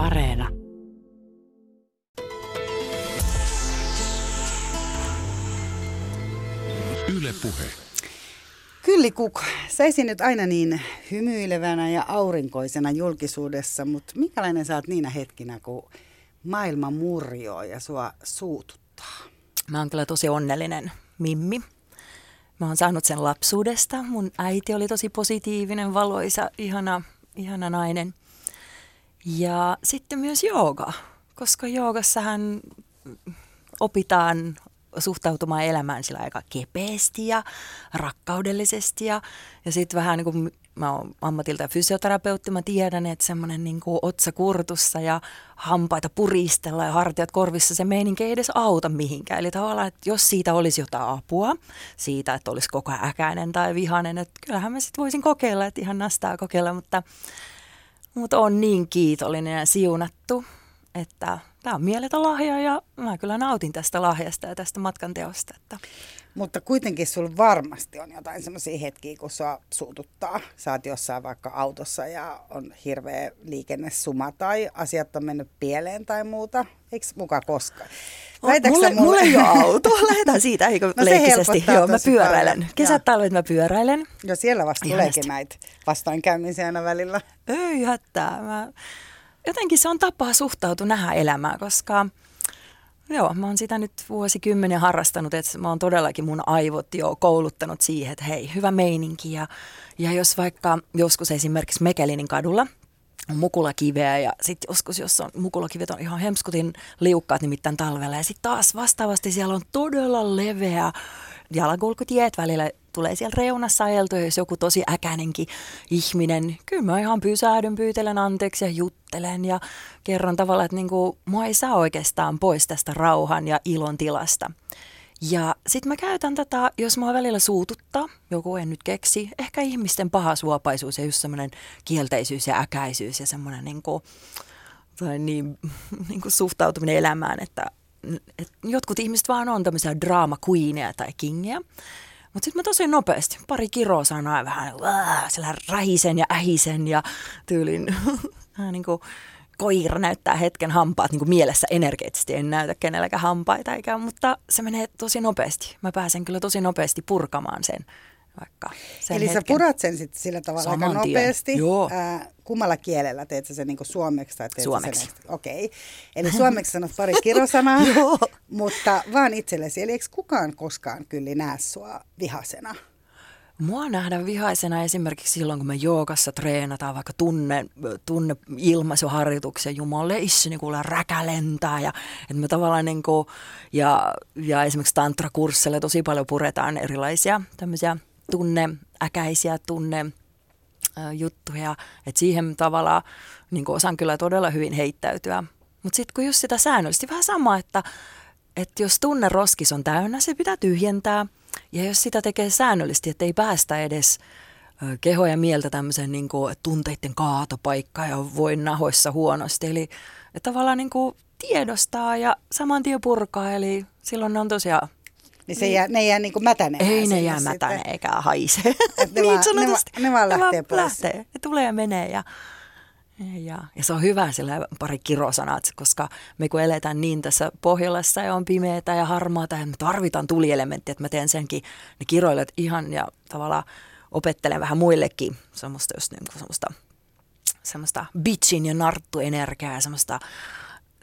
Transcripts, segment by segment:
Areena. Yle Puhe. Kylli Kuk, sä nyt aina niin hymyilevänä ja aurinkoisena julkisuudessa, mutta minkälainen sä oot niinä hetkinä, kun maailma murjoo ja sua suututtaa? Mä oon kyllä tosi onnellinen Mimmi. Mä oon saanut sen lapsuudesta. Mun äiti oli tosi positiivinen, valoisa, ihana, ihana nainen. Ja sitten myös jooga, koska joogassahan opitaan suhtautumaan elämään sillä aika kepeästi ja rakkaudellisesti. Ja, ja sitten vähän niin kuin mä oon ammatilta fysioterapeutti, mä tiedän, että semmoinen niin kuin otsa kurtussa ja hampaita puristella ja hartiat korvissa, se meininki ei edes auta mihinkään. Eli tavallaan, että jos siitä olisi jotain apua, siitä, että olisi koko ajan äkäinen tai vihainen, että kyllähän mä sitten voisin kokeilla, että ihan nastaa kokeilla, mutta, mutta on niin kiitollinen ja siunattu, että tämä on mieletön lahja ja mä kyllä nautin tästä lahjasta ja tästä matkan teosta. Että. Mutta kuitenkin sulla varmasti on jotain semmoisia hetkiä, kun sua suututtaa. Sä oot jossain vaikka autossa ja on hirveä liikennesuma tai asiat on mennyt pieleen tai muuta. Eikö muka koskaan? Väitätkö mulle, mulle... mulle ei ole auto. Lähdetään siitä, eikö no leikkisesti. Joo, mä pyöräilen. Kesät, talvet mä pyöräilen. Joo, siellä vasta tuleekin näitä vastaankäymisiä aina välillä. Ei hätää. Mä... Jotenkin se on tapa suhtautua nähdä elämää, koska Joo, mä oon sitä nyt vuosikymmenen harrastanut, että mä oon todellakin mun aivot jo kouluttanut siihen, että hei, hyvä meininki. Ja, ja jos vaikka joskus esimerkiksi Mekelinin kadulla on mukulakiveä ja sitten joskus, jos on mukulakivet on ihan hemskutin liukkaat nimittäin talvella ja sitten taas vastaavasti siellä on todella leveä jalankulkutiet välillä tulee siellä reunassa ajeltu, jos joku tosi äkänenkin ihminen, kyllä mä ihan pysähdyn, pyytelen anteeksi ja juttelen ja kerron tavallaan, että niinku, mua ei saa oikeastaan pois tästä rauhan ja ilon tilasta. Ja sitten mä käytän tätä, jos mua välillä suututtaa, joku en nyt keksi, ehkä ihmisten paha suopaisuus ja just semmoinen kielteisyys ja äkäisyys ja semmoinen niinku, tai niin, niinku suhtautuminen elämään, että, että jotkut ihmiset vaan on tämmöisiä drama queeneja tai kingeja. Mutta sitten mä tosi nopeasti, pari kiroa sanoin vähän sillä rähisen ja ähisen ja tyylin niin kuin koira näyttää hetken hampaat niin kuin mielessä energeettisesti. En näytä kenelläkään hampaita, eikä, mutta se menee tosi nopeasti. Mä pääsen kyllä tosi nopeasti purkamaan sen vaikka sen Eli hetken. sä purat sen sit sillä tavalla Saman aika tien. nopeasti. Joo. Ää, kummalla kielellä? Teet sä sen niinku suomeksi? Tai teet Suomeksi. Sen, okei. Okay. Eli suomeksi sanot pari kirosanaa, mutta vaan itsellesi. Eli eikö kukaan koskaan kyllä näe sua vihasena? Mua nähdään vihaisena esimerkiksi silloin, kun me joogassa treenataan vaikka tunne, tunne ilmaisuharjoituksia, jumalauta, niin kuulee räkä lentää ja, että me tavallaan niin kuin, ja, ja esimerkiksi tantrakursseilla tosi paljon puretaan erilaisia tämmöisiä tunneäkäisiä tunne juttuja, että siihen tavallaan niin osaan kyllä todella hyvin heittäytyä. Mutta sitten kun just sitä säännöllisesti, vähän sama, että, että jos tunne roskis on täynnä, se pitää tyhjentää. Ja jos sitä tekee säännöllisesti, että ei päästä edes keho ja mieltä tämmöisen niin kuin, tunteiden kaatopaikka ja voi nahoissa huonosti. Eli tavallaan niin kuin, tiedostaa ja saman tien purkaa, eli silloin ne on tosiaan Niin, se jää, ne ei jää niinku mätänemään. ei ne jää sitten. mätäne eikä haise. Ne vaan- ne va- ne vaan lähtee pois. lähtee. Ne tulee ja menee ja, ja, ja se on hyvä sillä pari kirosanat, koska me kun eletään niin tässä Pohjolassa ja on pimeätä ja harmaata ja me tarvitaan tulielementtiä, että mä teen senkin ne kiroilet ihan ja tavallaan opettelen vähän muillekin semmoista just niin kuin semmoista, semmoista bitchin ja narttuenergiaa ja semmoista,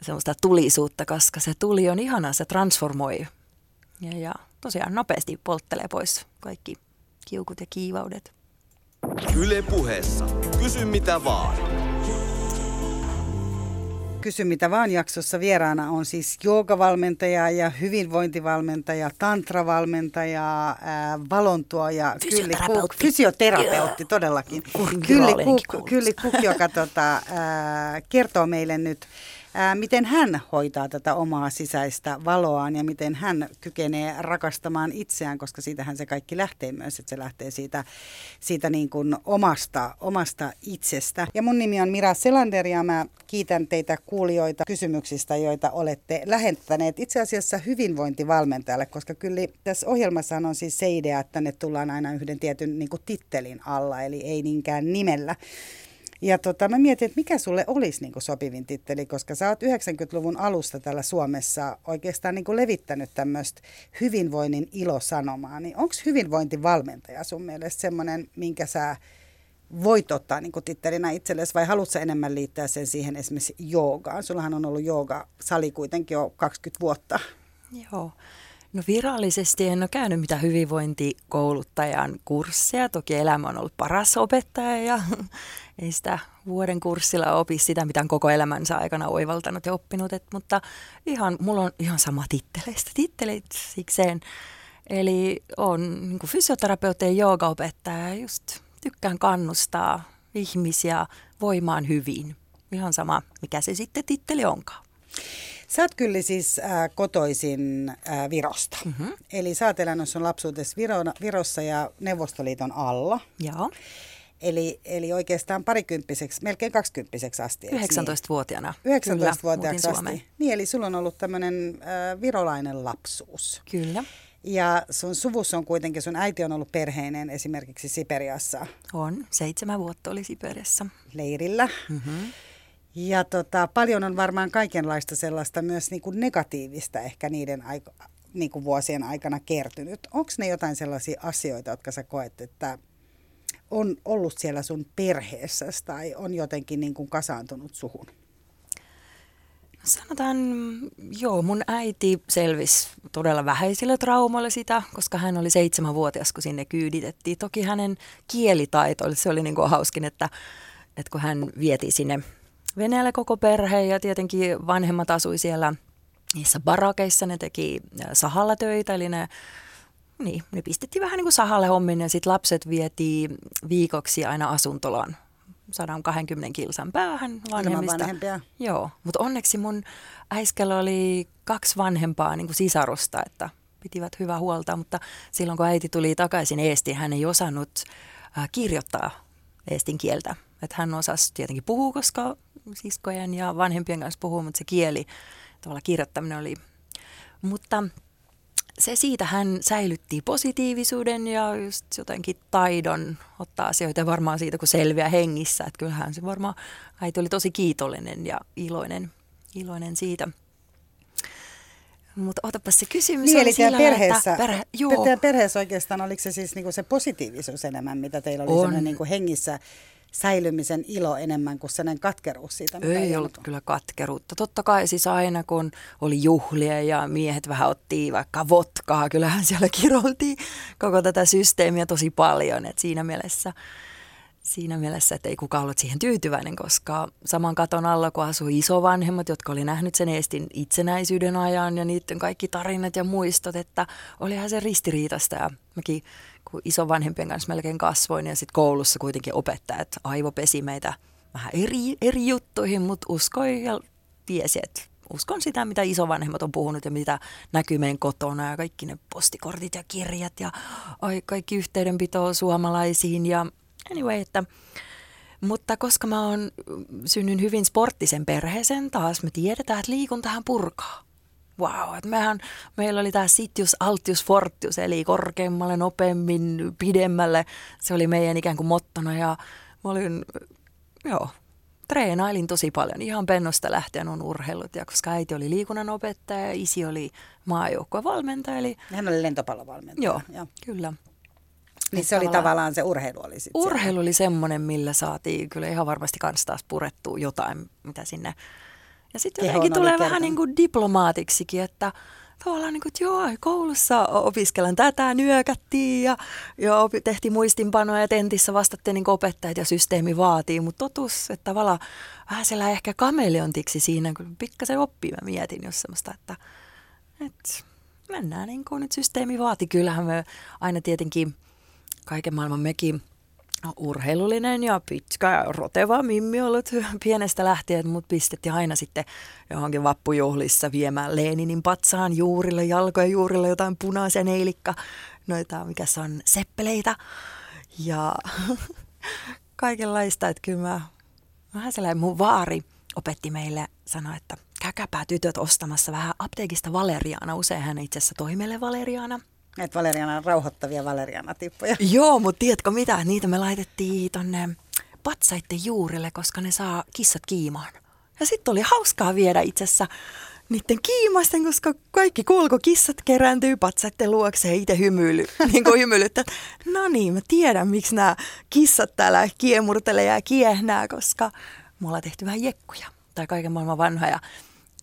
semmoista tulisuutta, koska se tuli on ihana, se transformoi ja, ja tosiaan nopeasti polttelee pois kaikki kiukut ja kiivaudet. Yle puheessa. Kysy mitä vaan. Kysy mitä vaan jaksossa vieraana on siis joogavalmentaja ja hyvinvointivalmentaja, tantravalmentaja, ää, valontuoja, Kylli Kuk, Fysioterapeutti. fysioterapeutti. Kurin Kylli Kuk. Kylli Kuk, joka tota, ää, kertoo meille nyt, miten hän hoitaa tätä omaa sisäistä valoaan ja miten hän kykenee rakastamaan itseään, koska siitähän se kaikki lähtee myös, että se lähtee siitä, siitä niin kuin omasta, omasta itsestä. Ja mun nimi on Mira Selander ja mä kiitän teitä kuulijoita kysymyksistä, joita olette lähettäneet itse asiassa hyvinvointivalmentajalle, koska kyllä tässä ohjelmassahan on siis se idea, että tänne tullaan aina yhden tietyn niin kuin tittelin alla, eli ei niinkään nimellä. Ja tota, mä mietin, että mikä sulle olisi niin sopivin titteli, koska sä oot 90-luvun alusta täällä Suomessa oikeastaan niin levittänyt tämmöistä hyvinvoinnin ilosanomaa. Niin onko hyvinvointivalmentaja sun mielestä semmoinen, minkä sä voit ottaa niin tittelinä itsellesi vai haluatko enemmän liittää sen siihen esimerkiksi joogaan? Sullahan on ollut jooga-sali kuitenkin jo 20 vuotta. Joo. No virallisesti en ole käynyt mitään hyvinvointikouluttajan kursseja. Toki elämä on ollut paras opettaja ja ei sitä vuoden kurssilla opi sitä, mitä on koko elämänsä aikana oivaltanut ja oppinut. Et, mutta ihan, mulla on ihan sama titteleistä, tittelit sikseen. Eli on niin fysioterapeutti ja joogaopettaja ja just tykkään kannustaa ihmisiä voimaan hyvin. Ihan sama, mikä se sitten titteli onkaan. Sä oot kyllä siis äh, kotoisin äh, Virosta. Mm-hmm. Eli sä oot elänyt sun lapsuutesi Viro- Virossa ja Neuvostoliiton alla. Joo. Eli, eli oikeastaan parikymppiseksi, melkein kaksikymppiseksi asti. 19-vuotiaana. Niin? 19-vuotiaaksi asti. Niin, eli sulla on ollut tämmöinen äh, virolainen lapsuus. Kyllä. Ja sun suvus on kuitenkin, sun äiti on ollut perheinen esimerkiksi Siperiassa. On, seitsemän vuotta oli Siperiassa. Leirillä. Mm-hmm. Ja tota, paljon on varmaan kaikenlaista sellaista myös niin kuin negatiivista ehkä niiden aiko, niin kuin vuosien aikana kertynyt. Onko ne jotain sellaisia asioita, jotka sä koet, että on ollut siellä sun perheessä tai on jotenkin niin kuin kasaantunut suhun? Sanotaan, joo, mun äiti selvisi todella vähäisillä traumoilla sitä, koska hän oli seitsemänvuotias, kun sinne kyyditettiin. Toki hänen kielitaito, se oli niin kuin hauskin, että, että kun hän vieti sinne Venäjälle koko perhe ja tietenkin vanhemmat asui siellä niissä barakeissa, ne teki sahalla töitä, eli ne, niin, ne pistettiin vähän niin kuin sahalle hommin ja sitten lapset vietiin viikoksi aina asuntolaan 120 kilsan päähän vanhemmista. vanhempia. Joo, mutta onneksi mun äiskällä oli kaksi vanhempaa niin kuin sisarusta, että pitivät hyvää huolta, mutta silloin kun äiti tuli takaisin Eestiin, hän ei osannut äh, kirjoittaa eestin kieltä. Että hän osasi tietenkin puhua, koska siskojen ja vanhempien kanssa puhuu, mutta se kieli, tavallaan kirjoittaminen oli. Mutta se siitä hän säilytti positiivisuuden ja just jotenkin taidon ottaa asioita varmaan siitä, kun selviää hengissä. Että kyllähän se varmaan, äiti oli tosi kiitollinen ja iloinen, iloinen siitä. Mutta otapa se kysymys niin, eli sillä, perheessä, että perhe, joo. perheessä oikeastaan, oliko se siis niinku se positiivisuus enemmän, mitä teillä oli on. niinku hengissä säilymisen ilo enemmän kuin sellainen katkeruus siitä? Ei, ei ollut kyllä katkeruutta. Totta kai siis aina kun oli juhlia ja miehet vähän otti vaikka votkaa, kyllähän siellä kiroltiin koko tätä systeemiä tosi paljon. Et siinä mielessä siinä mielessä, että ei kukaan ollut siihen tyytyväinen, koska saman katon alla, kun asui isovanhemmat, jotka oli nähnyt sen Eestin itsenäisyyden ajan ja niiden kaikki tarinat ja muistot, että olihan se ristiriitasta ja mäkin kun isovanhempien kanssa melkein kasvoin ja sitten koulussa kuitenkin opettajat aivopesi meitä vähän eri, eri juttuihin, mutta uskoi ja tiesi, että uskon sitä, mitä isovanhemmat on puhunut ja mitä näkyy meidän kotona ja kaikki ne postikortit ja kirjat ja ai, kaikki yhteydenpito suomalaisiin ja anyway, että mutta koska mä oon synnyn hyvin sporttisen perheeseen taas, me tiedetään, että liikuntahan purkaa wow, että mehän, meillä oli tämä sitius, altius, fortius, eli korkeammalle, nopeammin, pidemmälle. Se oli meidän ikään kuin mottona ja mä olin, joo, treenailin tosi paljon. Ihan pennosta lähtien on urheilut, ja koska äiti oli liikunnan opettaja ja isi oli maajoukkuevalmentaja. Eli... Hän oli lentopallovalmentaja. Joo, joo. kyllä. Niin se oli tavallaan se urheilu oli sitten Urheilu siellä. oli semmoinen, millä saatiin kyllä ihan varmasti kans taas purettua jotain, mitä sinne ja sitten jotenkin tulee kertonut. vähän niin kuin diplomaatiksikin, että tavallaan niin kuin, että joo, koulussa opiskellaan tätä, nyökättiin ja, ja tehtiin muistinpanoja ja tentissä vastattiin niin opettajat ja systeemi vaatii, mutta totuus, että tavallaan vähän siellä ehkä kameleontiksi siinä, kun pikkasen oppii, mä mietin jos semmoista, että, että mennään niin kuin nyt systeemi vaati. Kyllähän me aina tietenkin kaiken maailman mekin urheilullinen ja pitkä ja roteva mimmi ollut pienestä lähtien, mutta pistettiin aina sitten johonkin vappujuhlissa viemään Leeninin patsaan juurille, jalkojen juurille jotain punaisia neilikka, noita mikä se on, seppeleitä. Ja kaikenlaista, että kyllä mä, vähän sellainen mun vaari opetti meille, sanoi, että käkäpää tytöt ostamassa vähän apteekista valeriaana, usein hän itse asiassa toi meille valeriaana, Näitä valeriana, rauhoittavia valeriana-tippuja. Joo, mutta tiedätkö mitä? Niitä me laitettiin tonne patsaitten juurille, koska ne saa kissat kiimaan. Ja sitten oli hauskaa viedä itse asiassa niiden kiimasten, koska kaikki kissat kerääntyy patsaitten luokse ja itse hymyily, niin kuin hymyilyttä. No niin, mä tiedän, miksi nämä kissat täällä kiemurtelee ja kiehnää, koska me ollaan tehty vähän jekkuja tai kaiken maailman vanhoja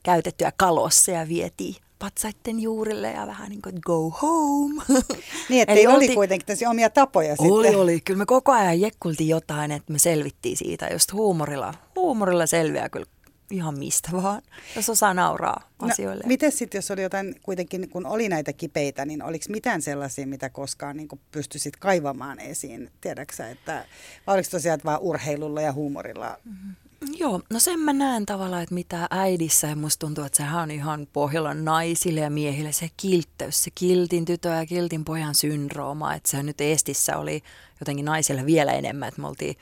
käytettyjä kalosseja vietiin patsaitten juurille ja vähän niin kuin go home. Niin, että ei oli kuitenkin tässä omia tapoja oli, sitten. Oli, Kyllä me koko ajan jekkultiin jotain, että me selvittiin siitä. Just huumorilla, huumorilla selviää kyllä ihan mistä vaan, jos osaa nauraa no, asioille. Miten sitten, jos oli jotain, kuitenkin kun oli näitä kipeitä, niin oliko mitään sellaisia, mitä koskaan niin pystyisit kaivamaan esiin? Tiedätkö että vai oliko tosiaan vain urheilulla ja huumorilla? Mm-hmm. Joo, no sen mä näen tavallaan, että mitä äidissä, ja musta tuntuu, että sehän on ihan pohjalla naisille ja miehille se kiltteys, se kiltin tytö ja kiltin pojan syndrooma, että se nyt Estissä oli jotenkin naisille vielä enemmän, että me oltiin,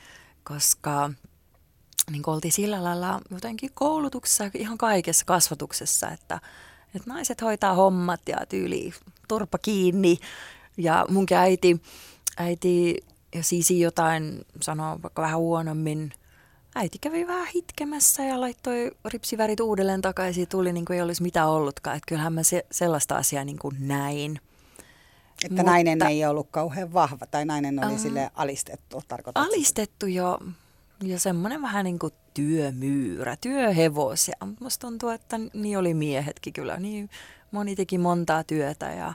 koska niin oltiin sillä lailla jotenkin koulutuksessa, ihan kaikessa kasvatuksessa, että, että naiset hoitaa hommat ja tyyli turpa kiinni. Ja munkin äiti, äiti ja Sisi jotain sanoo vaikka vähän huonommin. Äiti kävi vähän hitkemässä ja laittoi ripsivärit uudelleen takaisin ja tuli niin kuin ei olisi mitään ollutkaan. Että kyllähän mä se, sellaista asiaa niin kuin näin. Että Mutta, nainen ei ollut kauhean vahva tai nainen oli uh, sille alistettu, tarkoitatko? Alistettu jo, ja semmoinen vähän niin kuin työmyyrä, työhevos. Ja musta tuntuu, että niin oli miehetkin kyllä. Niin moni teki montaa työtä ja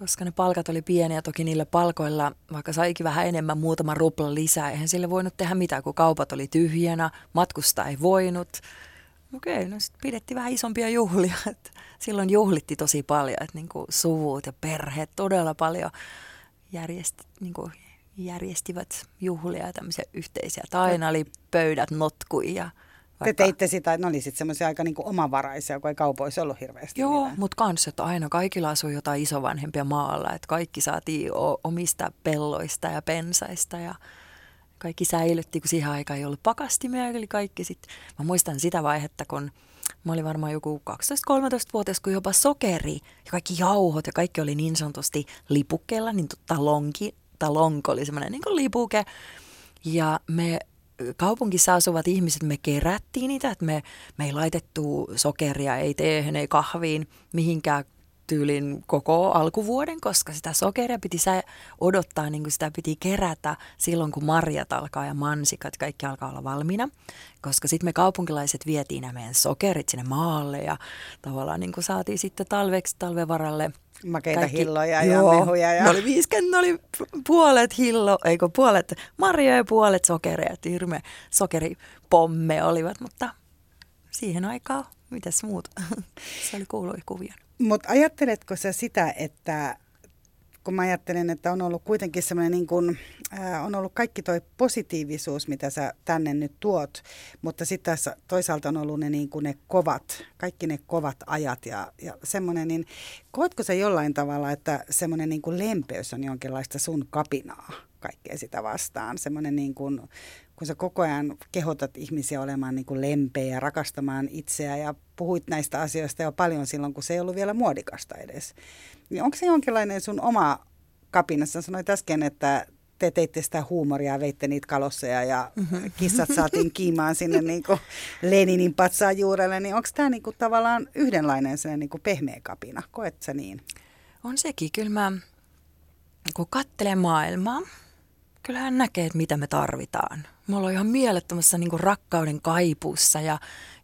koska ne palkat oli pieniä, toki niillä palkoilla, vaikka saikin vähän enemmän muutama rupla lisää, eihän sille voinut tehdä mitään, kun kaupat oli tyhjänä, matkusta ei voinut. Okei, no sitten pidettiin vähän isompia juhlia. Et silloin juhlitti tosi paljon, että niinku suvut ja perheet todella paljon järjesti, niinku järjestivät juhlia ja tämmöisiä yhteisiä. Tai aina oli pöydät notkui ja vaikka... Te teitte sitä, että ne oli sitten semmoisia aika niinku omavaraisia, kun ei kaupoissa ollut hirveästi. Joo, mutta kans, että aina kaikilla asui jotain isovanhempia maalla, että kaikki saatiin omista pelloista ja pensaista ja kaikki säilytti, kun siihen aikaan ei ollut pakastimia, eli kaikki sitten. Mä muistan sitä vaihetta, kun mä olin varmaan joku 12-13-vuotias, kun jopa sokeri ja kaikki jauhot ja kaikki oli niin sanotusti lipukkeella, niin talonki, talonko oli semmoinen niin lipuke. Ja me kaupungissa asuvat ihmiset, me kerättiin niitä, että me, me ei laitettu sokeria, ei teehen, ei kahviin, mihinkään tyylin koko alkuvuoden, koska sitä sokeria piti sä odottaa, niin kuin sitä piti kerätä silloin, kun marjat alkaa ja mansikat, kaikki alkaa olla valmiina. Koska sitten me kaupunkilaiset vietiin nämä meidän sokerit sinne maalle ja tavallaan niin kuin saatiin sitten talveksi talvevaralle Makeita kaikki, hilloja ja joo, mehuja. Ja... Ne oli 50, ne oli puolet hillo, eikö puolet marjoja ja puolet sokeria. Hirme sokeripomme olivat, mutta siihen aikaan, mitäs muut? Se oli kuului kuvia. Mutta ajatteletko sä sitä, että kun mä ajattelen, että on ollut kuitenkin semmoinen niin äh, on ollut kaikki toi positiivisuus, mitä sä tänne nyt tuot, mutta sitten taas toisaalta on ollut ne, niin kuin ne kovat, kaikki ne kovat ajat ja, ja semmoinen, niin koetko sä jollain tavalla, että semmoinen niin lempeys on jonkinlaista sun kapinaa kaikkea sitä vastaan, semmoinen niin kuin kun sä koko ajan kehotat ihmisiä olemaan niin kuin lempeä ja rakastamaan itseä ja puhuit näistä asioista jo paljon silloin, kun se ei ollut vielä muodikasta edes. Niin onko se jonkinlainen sun oma kapinassa? Sanoit äsken, että te teitte sitä huumoria ja veitte niitä kalosseja ja mm-hmm. kissat saatiin kiimaan sinne niin kuin Leninin patsaan juurelle. Niin onko tämä niin kuin tavallaan yhdenlainen sellainen niin kuin pehmeä kapina? Koet sä niin? On sekin. Kyllä mä, kun katselen maailmaa, kyllähän näkee, että mitä me tarvitaan. Me ollaan ihan mielettömässä niin rakkauden kaipuussa ja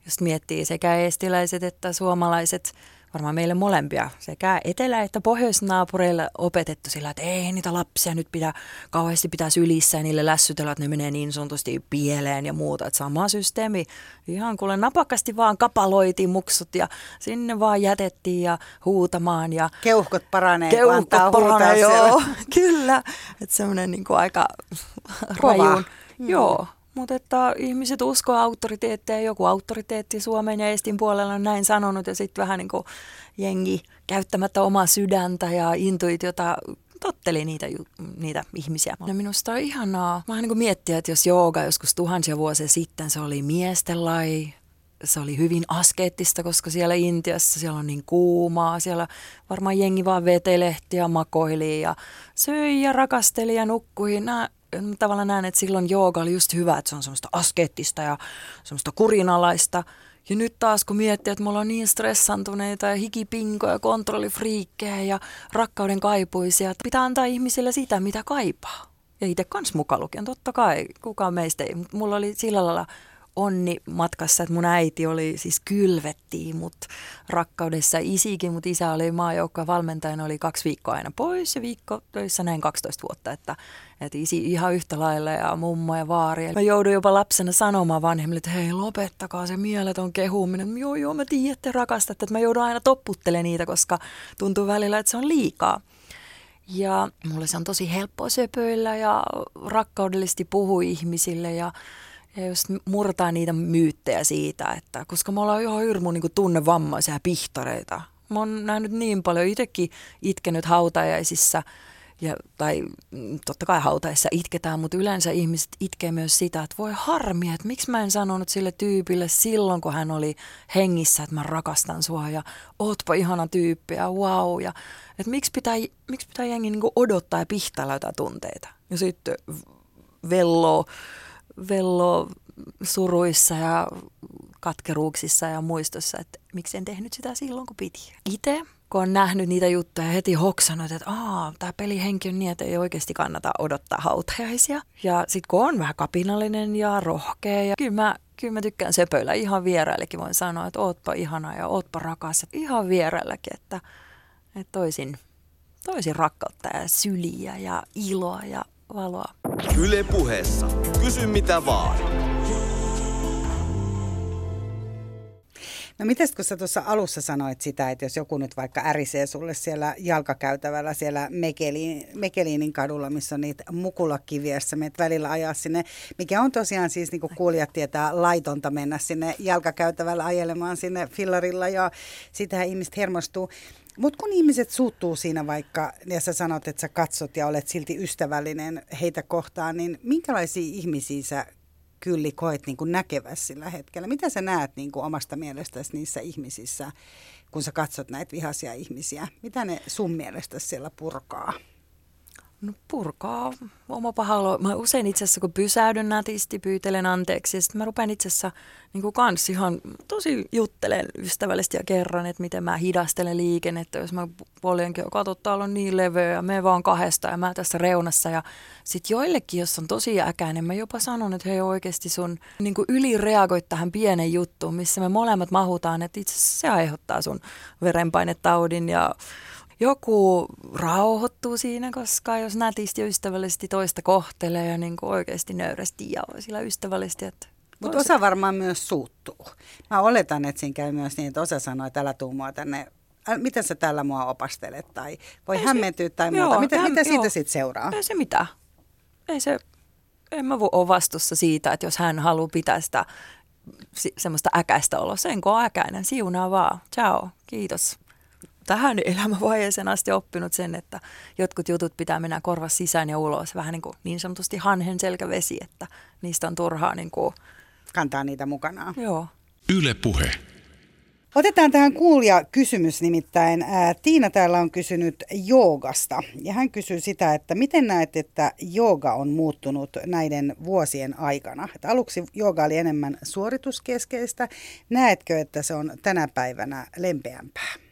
just miettii sekä estiläiset että suomalaiset, varmaan meille molempia, sekä etelä- että pohjoisnaapureille opetettu sillä, että ei niitä lapsia nyt pitää kauheasti pitää sylissä ja niille lässytellä, että ne menee niin sanotusti pieleen ja muuta. Että sama systeemi ihan kuule napakasti vaan kapaloitiin muksut ja sinne vaan jätettiin ja huutamaan. Ja keuhkot paranee, keuhkot paranee, joo, kyllä. Että semmoinen niin aika rajuun. Mm. Joo, mutta että ihmiset uskoo auktoriteetteja, joku auktoriteetti Suomen ja Estin puolella on näin sanonut ja sitten vähän niin kuin jengi käyttämättä omaa sydäntä ja intuitiota totteli niitä, niitä ihmisiä. Ja minusta on ihanaa vähän niin kuin miettiä, että jos jooga joskus tuhansia vuosia sitten se oli miesten lai, se oli hyvin askeettista, koska siellä Intiassa siellä on niin kuumaa. Siellä varmaan jengi vaan vetelehti ja makoili ja söi ja rakasteli ja nukkui. Nämä tavallaan näen, että silloin jooga oli just hyvä, että se on semmoista askeettista ja semmoista kurinalaista. Ja nyt taas kun miettii, että me ollaan niin stressantuneita ja hikipinkoja, ja kontrollifriikkejä ja rakkauden kaipuisia, että pitää antaa ihmisille sitä, mitä kaipaa. Ja itse kans mukaan lukien, totta kai, kukaan meistä ei. Mulla oli sillä lailla onni matkassa, että mun äiti oli, siis kylvettiin mut rakkaudessa isikin, mutta isä oli maajoukkoja valmentajana, oli kaksi viikkoa aina pois ja viikko töissä näin 12 vuotta, että, että isi ihan yhtä lailla ja mummo ja vaari. Mä joudun jopa lapsena sanomaan vanhemmille, että hei lopettakaa se mieleton kehuminen. Joo joo mä tiedän, että rakastatte, että mä joudun aina topputtelemaan niitä, koska tuntuu välillä, että se on liikaa. Ja mulle se on tosi helppoa söpöillä ja rakkaudellisesti puhua ihmisille ja ja just murtaa niitä myyttejä siitä, että koska me ollaan ihan hirmu niin tunnevammaisia pihtareita. Mä oon nähnyt niin paljon, itsekin itkenyt hautajaisissa, ja, tai totta kai hautaissa itketään, mutta yleensä ihmiset itkee myös sitä, että voi harmia, että miksi mä en sanonut sille tyypille silloin, kun hän oli hengissä, että mä rakastan sua ja ootpa ihana tyyppi ja wow. Ja, että miksi pitää, miksi pitää jengi niin odottaa ja pihtailla jotain tunteita. Ja sitten velloo vello suruissa ja katkeruuksissa ja muistossa, että miksi en tehnyt sitä silloin, kun piti. Itse, kun on nähnyt niitä juttuja heti hoksannut, että Aa, tämä pelihenki on niin, että ei oikeasti kannata odottaa hautajaisia. Ja sitten kun on vähän kapinallinen ja rohkea, ja kyllä mä, kyllä mä tykkään söpöillä ihan vieraillekin voin sanoa, että ootpa ihana ja ootpa rakas. Että ihan vieraillekin, että, että toisin, toisin rakkautta ja syliä ja iloa ja valoa. Yle puheessa. Kysy mitä vaan. No miten kun sä tuossa alussa sanoit sitä, että jos joku nyt vaikka ärisee sulle siellä jalkakäytävällä siellä Mekeliin, Mekeliinin kadulla, missä on niitä mukulakiviä, sä menet välillä ajaa sinne, mikä on tosiaan siis niin kuin kuulijat tietää laitonta mennä sinne jalkakäytävällä ajelemaan sinne fillarilla ja sitä ihmiset hermostuu. Mutta kun ihmiset suuttuu siinä vaikka, ja sä sanot, että sä katsot ja olet silti ystävällinen heitä kohtaan, niin minkälaisia ihmisiä sä kyllä koet niin kuin sillä hetkellä? Mitä sä näet niin kuin omasta mielestäsi niissä ihmisissä, kun sä katsot näitä vihaisia ihmisiä? Mitä ne sun mielestä siellä purkaa? No purkaa oma paha Mä usein itse asiassa, kun pysähdyn nätisti, pyytelen anteeksi. Ja sitten mä rupean itse asiassa niin kuin kans ihan tosi juttelen ystävällisesti ja kerran, että miten mä hidastelen liikennettä. Jos mä poljenkin, kato, täällä on niin leveä ja me vaan kahdesta ja mä tässä reunassa. Ja sitten joillekin, jos on tosi äkäinen, mä jopa sanon, että hei oikeasti sun niin kuin ylireagoit tähän pienen juttuun, missä me molemmat mahutaan, että itse asiassa se aiheuttaa sun verenpainetaudin ja joku rauhoittuu siinä, koska jos nätisti ja ystävällisesti toista kohtelee ja niin kuin oikeasti nöyrästi ja sillä ystävällisesti, että mutta osa varmaan myös suuttuu. Mä oletan, että siinä käy myös niin, että osa sanoo, että älä tuu mua tänne miten sä tällä mua opastelet tai voi ei hämmentyä tai muuta. Joo, mitä, häm, mitä siitä sitten seuraa? Ei se mitään. Ei se, en mä voi ole vastuussa siitä, että jos hän haluaa pitää sitä semmoista äkäistä oloa. Sen kun on äkäinen, siunaa vaan. Ciao, kiitos tähän elämänvaiheeseen asti oppinut sen, että jotkut jutut pitää mennä korvas sisään ja ulos. Vähän niin, kuin niin sanotusti hanhen selkävesi, että niistä on turhaa niin kuin... Kantaa niitä mukanaan. Joo. Yle puhe. Otetaan tähän kuulija kysymys nimittäin. Ää, Tiina täällä on kysynyt joogasta ja hän kysyy sitä, että miten näet, että jooga on muuttunut näiden vuosien aikana? Että aluksi jooga oli enemmän suorituskeskeistä. Näetkö, että se on tänä päivänä lempeämpää?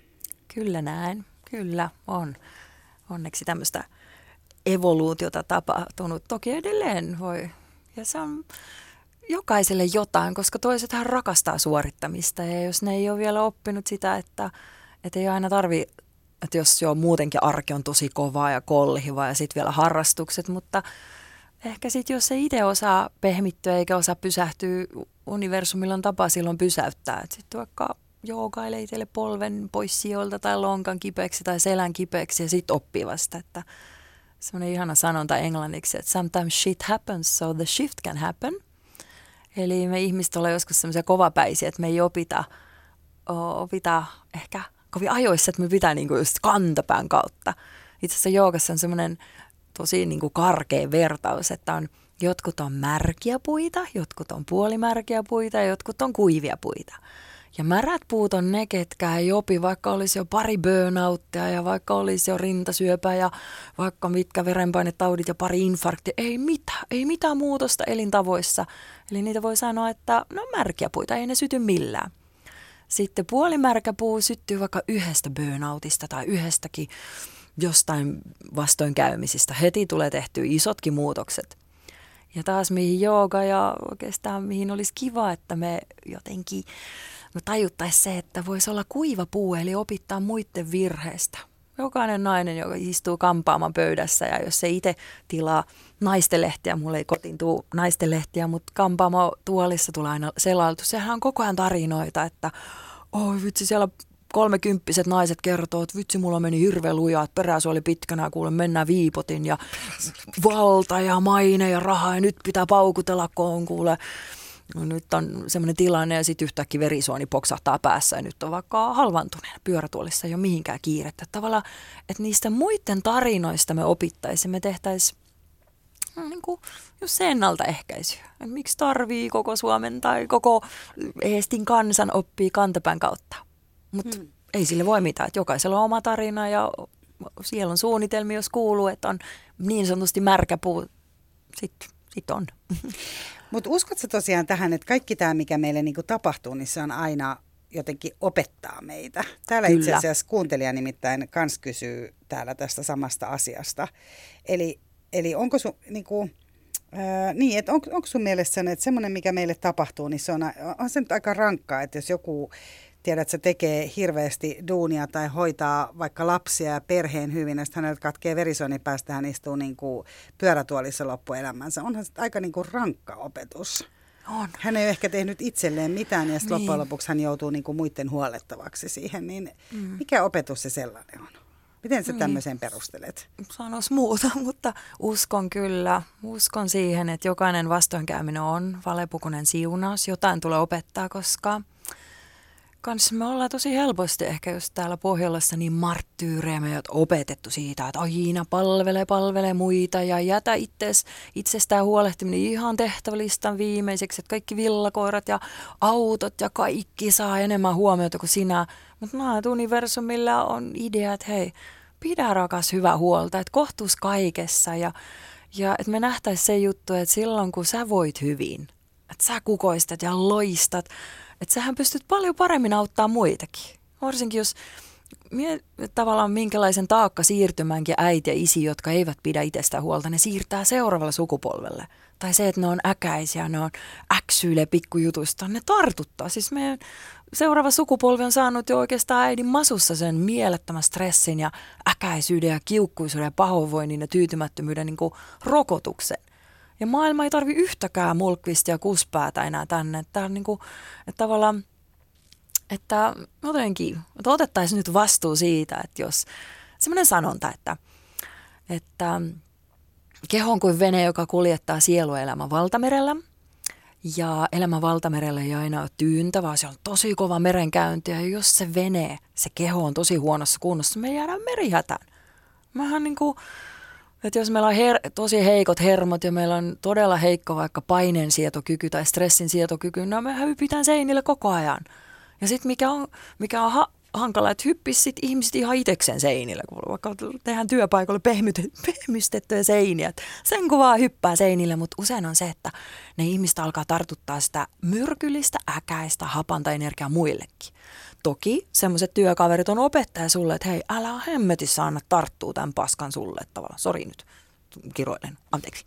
Kyllä näen, kyllä on. Onneksi tämmöistä evoluutiota tapahtunut. Toki edelleen voi. Ja se on jokaiselle jotain, koska toisethan rakastaa suorittamista. Ja jos ne ei ole vielä oppinut sitä, että, että ei aina tarvi, että jos jo muutenkin arki on tosi kovaa ja kolhiva ja sitten vielä harrastukset, mutta ehkä sitten jos ei itse osaa pehmittyä eikä osaa pysähtyä, universumilla on tapa silloin pysäyttää. Sitten vaikka joogailee itselle polven pois sijoilta tai lonkan kipeäksi tai selän kipeäksi ja sitten oppii vasta, että semmoinen ihana sanonta englanniksi, että sometimes shit happens so the shift can happen. Eli me ihmiset ollaan joskus semmoisia kovapäisiä, että me ei opita, opita ehkä kovin ajoissa, että me pitää niinku just kantapään kautta. Itse asiassa joogassa on semmoinen tosi niinku karkea vertaus, että on jotkut on märkiä puita, jotkut on puolimärkiä puita ja jotkut on kuivia puita. Ja märät puut on ne, ketkä ei opi, vaikka olisi jo pari burnouttia ja vaikka olisi jo rintasyöpä ja vaikka mitkä verenpainetaudit ja pari infarktia. Ei mitään, ei mitään muutosta elintavoissa. Eli niitä voi sanoa, että no märkiä puita, ei ne syty millään. Sitten puolimärkä puu syttyy vaikka yhdestä burnoutista tai yhdestäkin jostain vastoinkäymisistä. Heti tulee tehty isotkin muutokset. Ja taas mihin jooga ja oikeastaan mihin olisi kiva, että me jotenkin no tajuttaisiin se, että voisi olla kuiva puu, eli opittaa muiden virheistä. Jokainen nainen, joka istuu kampaamaan pöydässä ja jos se itse tilaa naistenlehtiä, mulle ei kotiin tuu naistenlehtiä, mutta kampaamo tuolissa tulee aina selailtu. Sehän on koko ajan tarinoita, että oi vitsi siellä kolmekymppiset naiset kertoo, että vitsi mulla meni hirveän lujaa, että peräsuoli pitkänä kuule mennään viipotin ja valta ja maine ja raha ja nyt pitää paukutella, kun on kuule no nyt on semmoinen tilanne ja sitten yhtäkkiä verisuoni poksahtaa päässä ja nyt on vaikka halvantuneena pyörätuolissa ei ole mihinkään kiirettä. Tavallaan, että niistä muiden tarinoista me opittaisiin, me tehtäisiin mm, niin kuin just se ennaltaehkäisy. Et miksi tarvii koko Suomen tai koko Eestin kansan oppii kantapään kautta. Mutta hmm. ei sille voi mitään, että jokaisella on oma tarina ja siellä on suunnitelmia, jos kuuluu, että on niin sanotusti märkä puu, sitten sit on. Mutta uskotko tosiaan tähän, että kaikki tämä, mikä meille niinku tapahtuu, niin se on aina jotenkin opettaa meitä. Täällä Kyllä. itse asiassa kuuntelija nimittäin kans kysyy täällä tästä samasta asiasta. Eli, eli onko sun, niinku, ää, niin, että on, onko sun mielestä sen, että semmoinen, mikä meille tapahtuu, niin se on, on se nyt aika rankkaa, että jos joku tiedät, että se tekee hirveästi duunia tai hoitaa vaikka lapsia ja perheen hyvin, ja sitten häneltä katkee verisuoni päästä, hän istuu niin kuin pyörätuolissa loppuelämänsä. Onhan se aika niin kuin rankka opetus. On. Hän ei ole ehkä tehnyt itselleen mitään ja niin. loppujen lopuksi hän joutuu niin kuin muiden huolettavaksi siihen. Niin mm. Mikä opetus se sellainen on? Miten sä niin. tämmöisen perustelet? Sanois muuta, mutta uskon kyllä. Uskon siihen, että jokainen vastoinkäyminen on valepukunen siunaus. Jotain tulee opettaa, koska – kanssa me ollaan tosi helposti ehkä just täällä Pohjolassa niin marttyyrejä me opetettu siitä, että aina palvele, palvele muita ja jätä itses, itsestään huolehtiminen ihan tehtävälistan viimeiseksi, että kaikki villakoirat ja autot ja kaikki saa enemmän huomiota kuin sinä. Mutta näet universumilla on idea, että hei, pidä rakas hyvä huolta, että kohtuus kaikessa ja, ja että me nähtäisiin se juttu, että silloin kun sä voit hyvin, että sä kukoistat ja loistat, että sähän pystyt paljon paremmin auttaa muitakin. Varsinkin jos mie, tavallaan minkälaisen taakka siirtymänkin äiti ja isi, jotka eivät pidä itsestä huolta, ne siirtää seuraavalle sukupolvelle. Tai se, että ne on äkäisiä, ne on äksyilee pikkujutusta, ne tartuttaa. Siis meidän seuraava sukupolvi on saanut jo oikeastaan äidin masussa sen mielettömän stressin ja äkäisyyden ja kiukkuisuuden ja pahoinvoinnin ja tyytymättömyyden niin rokotuksen. Ja maailma ei tarvi yhtäkään mulkvistia kuspäätä enää tänne. Että, niin kuin, että tavallaan, että jotenkin, että otettaisiin nyt vastuu siitä, että jos semmoinen sanonta, että, että keho on kuin vene, joka kuljettaa sieluelämän valtamerellä. Ja elämä valtamerellä ei aina ole tyyntä, vaan se on tosi kova merenkäynti. Ja jos se vene, se keho on tosi huonossa kunnossa, me jäädään merihätään. Mähän niin kuin, että jos meillä on her- tosi heikot hermot ja meillä on todella heikko vaikka paineensietokyky tai stressinsietokyky, no me hypitään seinille koko ajan. Ja sitten mikä on, mikä on ha- hankala, että hyppis sit ihmiset ihan itsekseen seinille, kun vaikka tehdään työpaikalle pehmystettyjä seiniä. Sen kuvaa hyppää seinille, mutta usein on se, että ne ihmiset alkaa tartuttaa sitä myrkyllistä, äkäistä, hapanta energiaa muillekin. Toki semmoiset työkaverit on opettaja sulle, että hei, älä hemmetissä anna tarttuu tämän paskan sulle, tavallaan, sori nyt, kiroilen, anteeksi.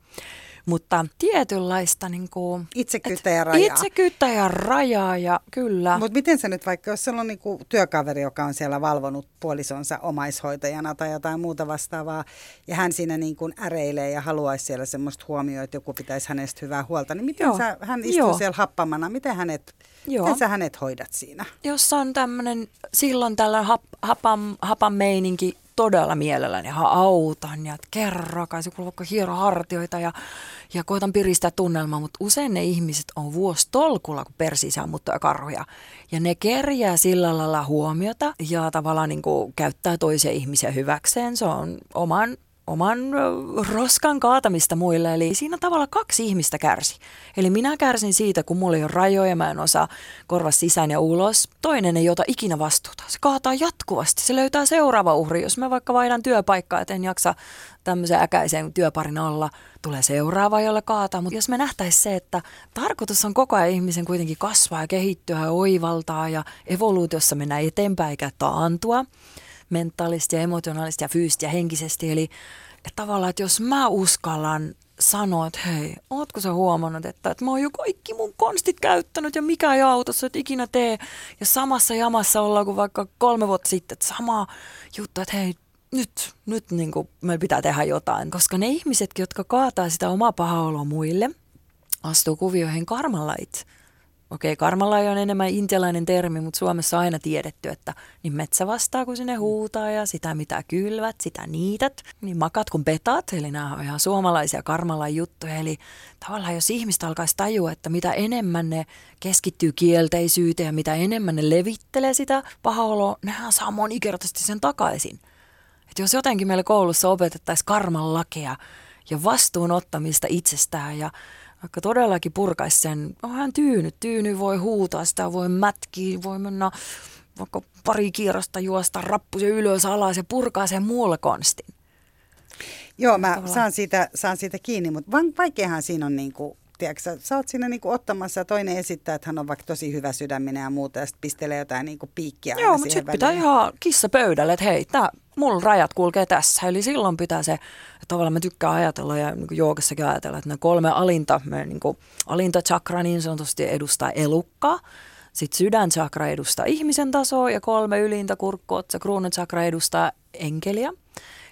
Mutta tietynlaista niin kuin, itsekyyttä ja rajaa. Itsekyyttä ja rajaa, ja kyllä. Mutta miten se nyt vaikka, jos siellä on niin kuin työkaveri, joka on siellä valvonut puolisonsa omaishoitajana tai jotain muuta vastaavaa, ja hän siinä niin kuin äreilee ja haluaisi siellä semmoista huomioon, että joku pitäisi hänestä hyvää huolta, niin miten sä, hän istuu Joo. siellä happamana, miten hänet Joo. Miten sä hänet hoidat siinä? Jos on tämmöinen, silloin tällä hap, hapan, hapan meininki todella mielelläni autan ja kerrakaan, se vaikka hiero hartioita ja, ja koitan piristää tunnelmaa, mutta usein ne ihmiset on tolkulla, kun persii saa ja karhuja. Ja ne kerjää sillä lailla huomiota ja tavallaan niin kuin käyttää toisia ihmisiä hyväkseen. Se on oman oman roskan kaatamista muille. Eli siinä tavalla kaksi ihmistä kärsi. Eli minä kärsin siitä, kun mulla ei ole rajoja, mä en osaa korva sisään ja ulos. Toinen ei ota ikinä vastuuta. Se kaataa jatkuvasti. Se löytää seuraava uhri. Jos mä vaikka vaihdan työpaikkaa, että en jaksa tämmöisen äkäisen työparin olla, tulee seuraava, jolle kaataa. Mutta jos me nähtäisiin se, että tarkoitus on koko ajan ihmisen kuitenkin kasvaa ja kehittyä ja oivaltaa ja evoluutiossa mennä eteenpäin eikä taantua mentaalisesti ja emotionaalisesti ja fyysisesti ja henkisesti. Eli että tavallaan, että jos mä uskallan sanoa, että hei, ootko sä huomannut, että, että mä oon jo kaikki mun konstit käyttänyt ja mikä ei autossa, että ikinä tee. Ja samassa jamassa ollaan kuin vaikka kolme vuotta sitten, että sama juttu, että hei, nyt, nyt niin kuin meillä pitää tehdä jotain. Koska ne ihmisetkin, jotka kaataa sitä omaa pahaoloa muille, astuu kuvioihin karmalait okei, karmalla on enemmän intialainen termi, mutta Suomessa on aina tiedetty, että niin metsä vastaa, kun sinne huutaa ja sitä mitä kylvät, sitä niität. Niin makat kun petat, eli nämä on ihan suomalaisia karmalla juttuja. Eli tavallaan jos ihmistä alkaisi tajua, että mitä enemmän ne keskittyy kielteisyyteen ja mitä enemmän ne levittelee sitä pahaoloa, nehän saa monikertaisesti sen takaisin. Että jos jotenkin meillä koulussa opetettaisiin karman lakeja ja vastuun ottamista itsestään ja vaikka todellakin purkaisi sen, on hän tyynyt, tyyny voi huutaa, sitä voi mätkiä, voi mennä vaikka pari kierrosta juosta rappusen ylös alas ja purkaa sen muulla konstin. Joo, mä saan siitä, saan siitä kiinni, mutta vaikeahan siinä on niin kuin, tiedätkö, sä, sä oot siinä niinku ottamassa ja toinen esittää, että hän on vaikka tosi hyvä sydäminen ja muuta ja sitten pistelee jotain niinku piikkiä Joo, mutta sitten pitää ihan kissa pöydälle, että hei, tää, mulla rajat kulkee tässä. Eli silloin pitää se, tavallaan mä tykkään ajatella ja niin joogassakin ajatella, että ne kolme alinta, me, niin kuin, alinta chakra niin sanotusti edustaa elukkaa. Sitten sydänchakra edustaa ihmisen tasoa ja kolme ylintä kurkkuotsa, kruunachakra edustaa enkeliä.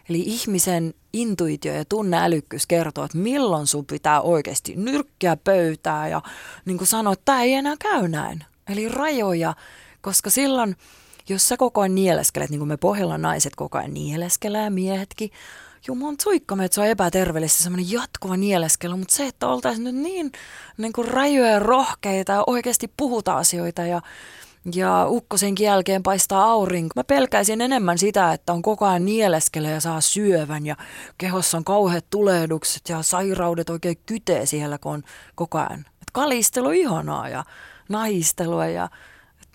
Eli ihmisen intuitio ja tunneälykkyys kertoo, että milloin sun pitää oikeasti nyrkkiä pöytää ja niin kuin sanoa, että tämä ei enää käy näin. Eli rajoja, koska silloin, jos sä koko ajan nieleskelet, niin kuin me pohjalla naiset koko ajan nieleskelee miehetkin, Jumalan suikkamme, että se on epäterveellistä semmoinen jatkuva nieleskely, mutta se, että oltaisiin nyt niin, niin kuin rajoja ja rohkeita ja oikeasti puhuta asioita ja ja ukkosenkin jälkeen paistaa aurinko. Mä pelkäisin enemmän sitä, että on koko ajan nieleskele ja saa syövän ja kehossa on kauheat tulehdukset ja sairaudet oikein kytee siellä, kun on koko ajan. Et kalistelu ihanaa ja naistelua ja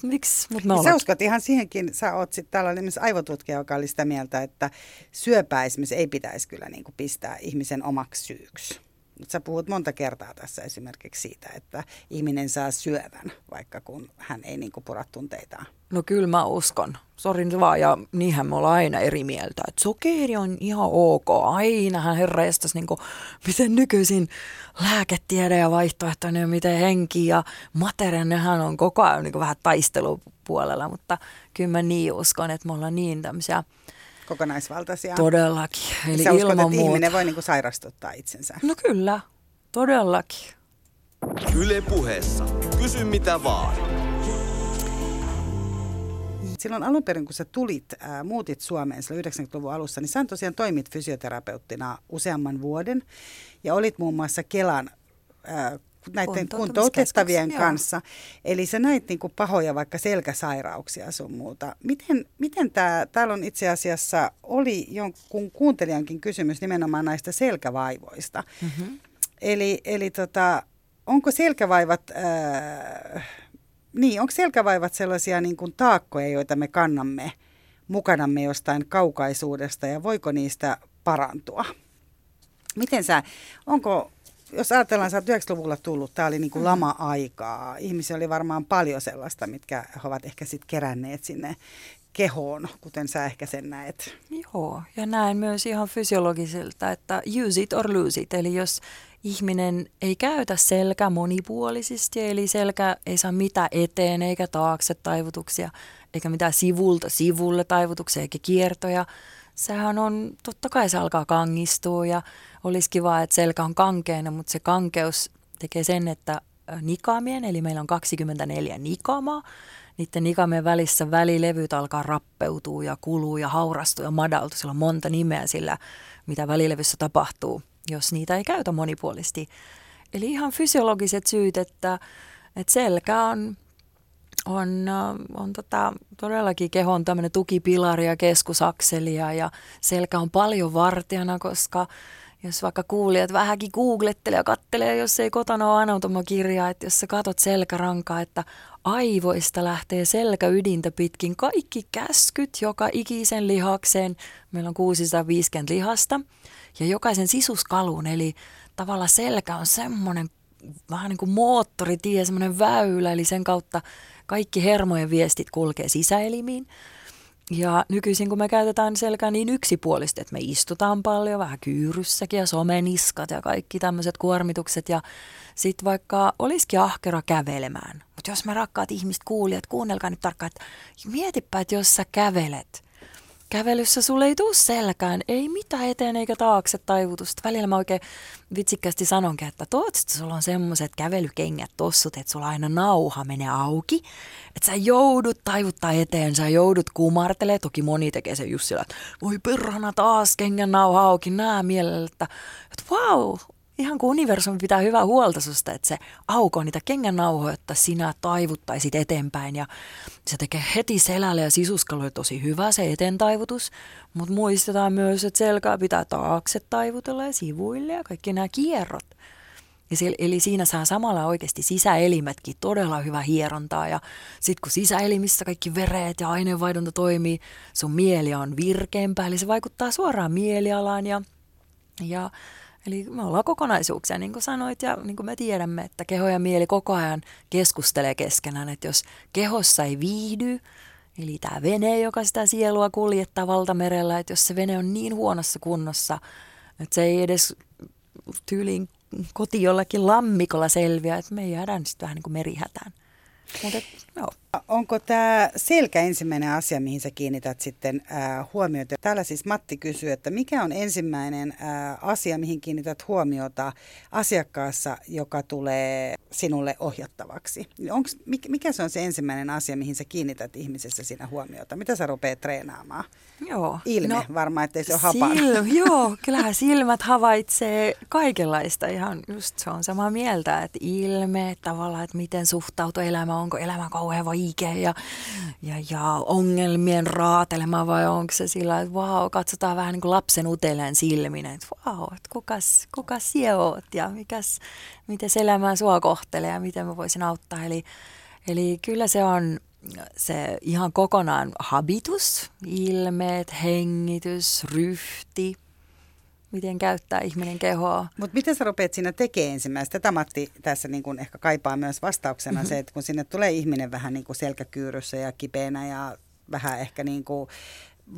Miksi? Mut me sä uskot ihan siihenkin, sä oot sitten tällainen aivotutkija, joka oli sitä mieltä, että syöpää esimerkiksi ei pitäisi kyllä niin kuin pistää ihmisen omaksi syyksi. Sä puhut monta kertaa tässä esimerkiksi siitä, että ihminen saa syövän, vaikka kun hän ei niin pura tunteitaan. No kyllä mä uskon. Sori vaan, ja niinhän me ollaan aina eri mieltä. Että sokeri on ihan ok. Ainahan herra estas, niin kuin, miten nykyisin lääketiede ja vaihtoehtoinen, miten henki ja materia, nehän on koko ajan niin vähän taistelupuolella. Mutta kyllä mä niin uskon, että me ollaan niin tämmöisiä kokonaisvaltaisia. Todellakin. Eli Sä uskot, että ihminen voi niinku sairastuttaa itsensä? No kyllä, todellakin. Yle puheessa. Kysy mitä vaan. Silloin alun perin, kun sä tulit, ää, muutit Suomeen silloin 90-luvun alussa, niin sä tosiaan toimit fysioterapeuttina useamman vuoden ja olit muun muassa Kelan ää, näiden kuntoutettavien kanssa. Eli sä näit niin kuin pahoja vaikka selkäsairauksia sun muuta. Miten, miten tämä, täällä on itse asiassa, oli jonkun kuuntelijankin kysymys nimenomaan näistä selkävaivoista. Mm-hmm. Eli, eli tota, onko selkävaivat, äh, niin, onko selkävaivat sellaisia niin kuin taakkoja, joita me kannamme mukanamme jostain kaukaisuudesta ja voiko niistä parantua? Miten sä, onko, jos ajatellaan, että 90-luvulla tullut, tämä oli niin kuin mm. lama-aikaa. Ihmisiä oli varmaan paljon sellaista, mitkä he ovat ehkä sitten keränneet sinne kehoon, kuten sä ehkä sen näet. Joo, ja näen myös ihan fysiologiselta, että use it or lose it. Eli jos ihminen ei käytä selkä monipuolisesti, eli selkä ei saa mitään eteen eikä taakse taivutuksia, eikä mitään sivulta sivulle taivutuksia eikä kiertoja, sehän on, totta kai se alkaa kangistua ja olisi kiva, että selkä on kankeena, mutta se kankeus tekee sen, että nikaamien, eli meillä on 24 nikamaa, niiden nikamien välissä välilevyt alkaa rappeutua ja kuluu ja haurastua ja madaltua. Sillä on monta nimeä sillä, mitä välilevyssä tapahtuu, jos niitä ei käytä monipuolisesti. Eli ihan fysiologiset syyt, että, että selkä on on, on tota, todellakin kehon tämmöinen tukipilari ja ja selkä on paljon vartijana, koska jos vaikka kuulijat vähänkin googlettelee ja kattelee, jos ei kotona ole anatomakirjaa, että jos sä katot selkärankaa, että aivoista lähtee selkäydintä pitkin kaikki käskyt joka ikisen lihakseen. Meillä on 650 lihasta ja jokaisen sisuskalun, eli tavallaan selkä on semmoinen vähän niin kuin moottoritie, semmoinen väylä, eli sen kautta kaikki hermojen viestit kulkee sisäelimiin. Ja nykyisin kun me käytetään selkää niin yksipuolisesti, että me istutaan paljon, vähän kyyryssäkin ja someniskat ja kaikki tämmöiset kuormitukset ja sitten vaikka olisikin ahkera kävelemään. Mutta jos me rakkaat ihmiset kuulijat, kuunnelkaa nyt tarkkaan, että mietipä, että jos sä kävelet – kävelyssä sulle ei tuu selkään, ei mitään eteen eikä taakse taivutusta. Välillä mä oikein vitsikkästi sanonkin, että että sulla on semmoiset kävelykengät tossut, että sulla aina nauha menee auki. Että sä joudut taivuttaa eteen, sä joudut kumartelee. Toki moni tekee sen just sillä, että voi perhana taas kengän nauha auki, nää mielellä, että, että wow, ihan kuin universumi pitää hyvää huolta susta, että se aukoo niitä nauhoja, että sinä taivuttaisit eteenpäin. Ja se tekee heti selälle ja sisuskalle tosi hyvä se eteen taivutus, mutta muistetaan myös, että selkää pitää taakse taivutella ja sivuille ja kaikki nämä kierrot. Ja siellä, eli siinä saa samalla oikeasti sisäelimetkin todella hyvä hierontaa. Ja sitten kun sisäelimissä kaikki vereet ja aineenvaihdunta toimii, sun mieli on virkeämpää, eli se vaikuttaa suoraan mielialaan ja, ja Eli me ollaan kokonaisuuksia, niin kuin sanoit, ja niin kuin me tiedämme, että keho ja mieli koko ajan keskustelee keskenään, että jos kehossa ei viihdy, eli tämä vene, joka sitä sielua kuljettaa valtamerellä, että jos se vene on niin huonossa kunnossa, että se ei edes tyyliin koti jollakin lammikolla selviä, että me jäädään sitten vähän niin kuin merihätään. Mutta, joo. Onko tämä selkä ensimmäinen asia, mihin sä kiinnität sitten äh, huomiota? Täällä siis Matti kysyy, että mikä on ensimmäinen äh, asia, mihin kiinnität huomiota asiakkaassa, joka tulee sinulle ohjattavaksi? Onks, mikä se on se ensimmäinen asia, mihin sä kiinnität ihmisessä siinä huomiota? Mitä sä rupeat treenaamaan? Joo. Ilme no, varmaan, ettei se ole hapana. Sil, joo, kyllähän silmät havaitsee kaikenlaista. Ihan just se on samaa mieltä, että ilme, tavallaan, että miten suhtautuu elämä, onko elämä kauhean vaikea ja, ja, ja ongelmien raatelema vai onko se sillä, että vau, wow, katsotaan vähän niin kuin lapsen uteleen silmin, että vau, wow, että kukas, kukas sie oot ja mikäs, miten se elämä sua kohtelee ja miten mä voisin auttaa. Eli, eli kyllä se on se ihan kokonaan habitus, ilmeet, hengitys, ryhti, miten käyttää ihminen kehoa. Mutta miten sä rupeat siinä tekemään ensimmäistä? Tätä Matti tässä niin kun ehkä kaipaa myös vastauksena mm-hmm. se, että kun sinne tulee ihminen vähän niin kuin selkäkyyryssä ja kipeänä ja vähän ehkä niin kuin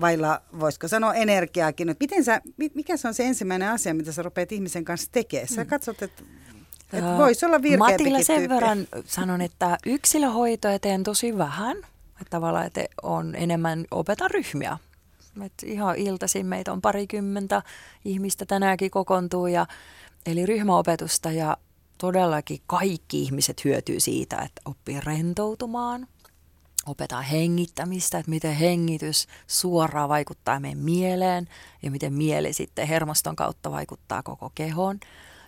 vailla, voisiko sanoa energiaakin. Miten sä, mikä se on se ensimmäinen asia, mitä sä rupeat ihmisen kanssa tekemään? Sä mm. katsot, että et voisi olla Matilla sen tyyppi. verran sanon, että yksilöhoitoja teen tosi vähän. Että tavallaan että on enemmän opeta ryhmiä. Et ihan iltaisin meitä on parikymmentä ihmistä tänäänkin kokoontuu. Ja, eli ryhmäopetusta ja todellakin kaikki ihmiset hyötyy siitä, että oppii rentoutumaan, opetaan hengittämistä, että miten hengitys suoraan vaikuttaa meidän mieleen ja miten mieli sitten hermoston kautta vaikuttaa koko kehoon.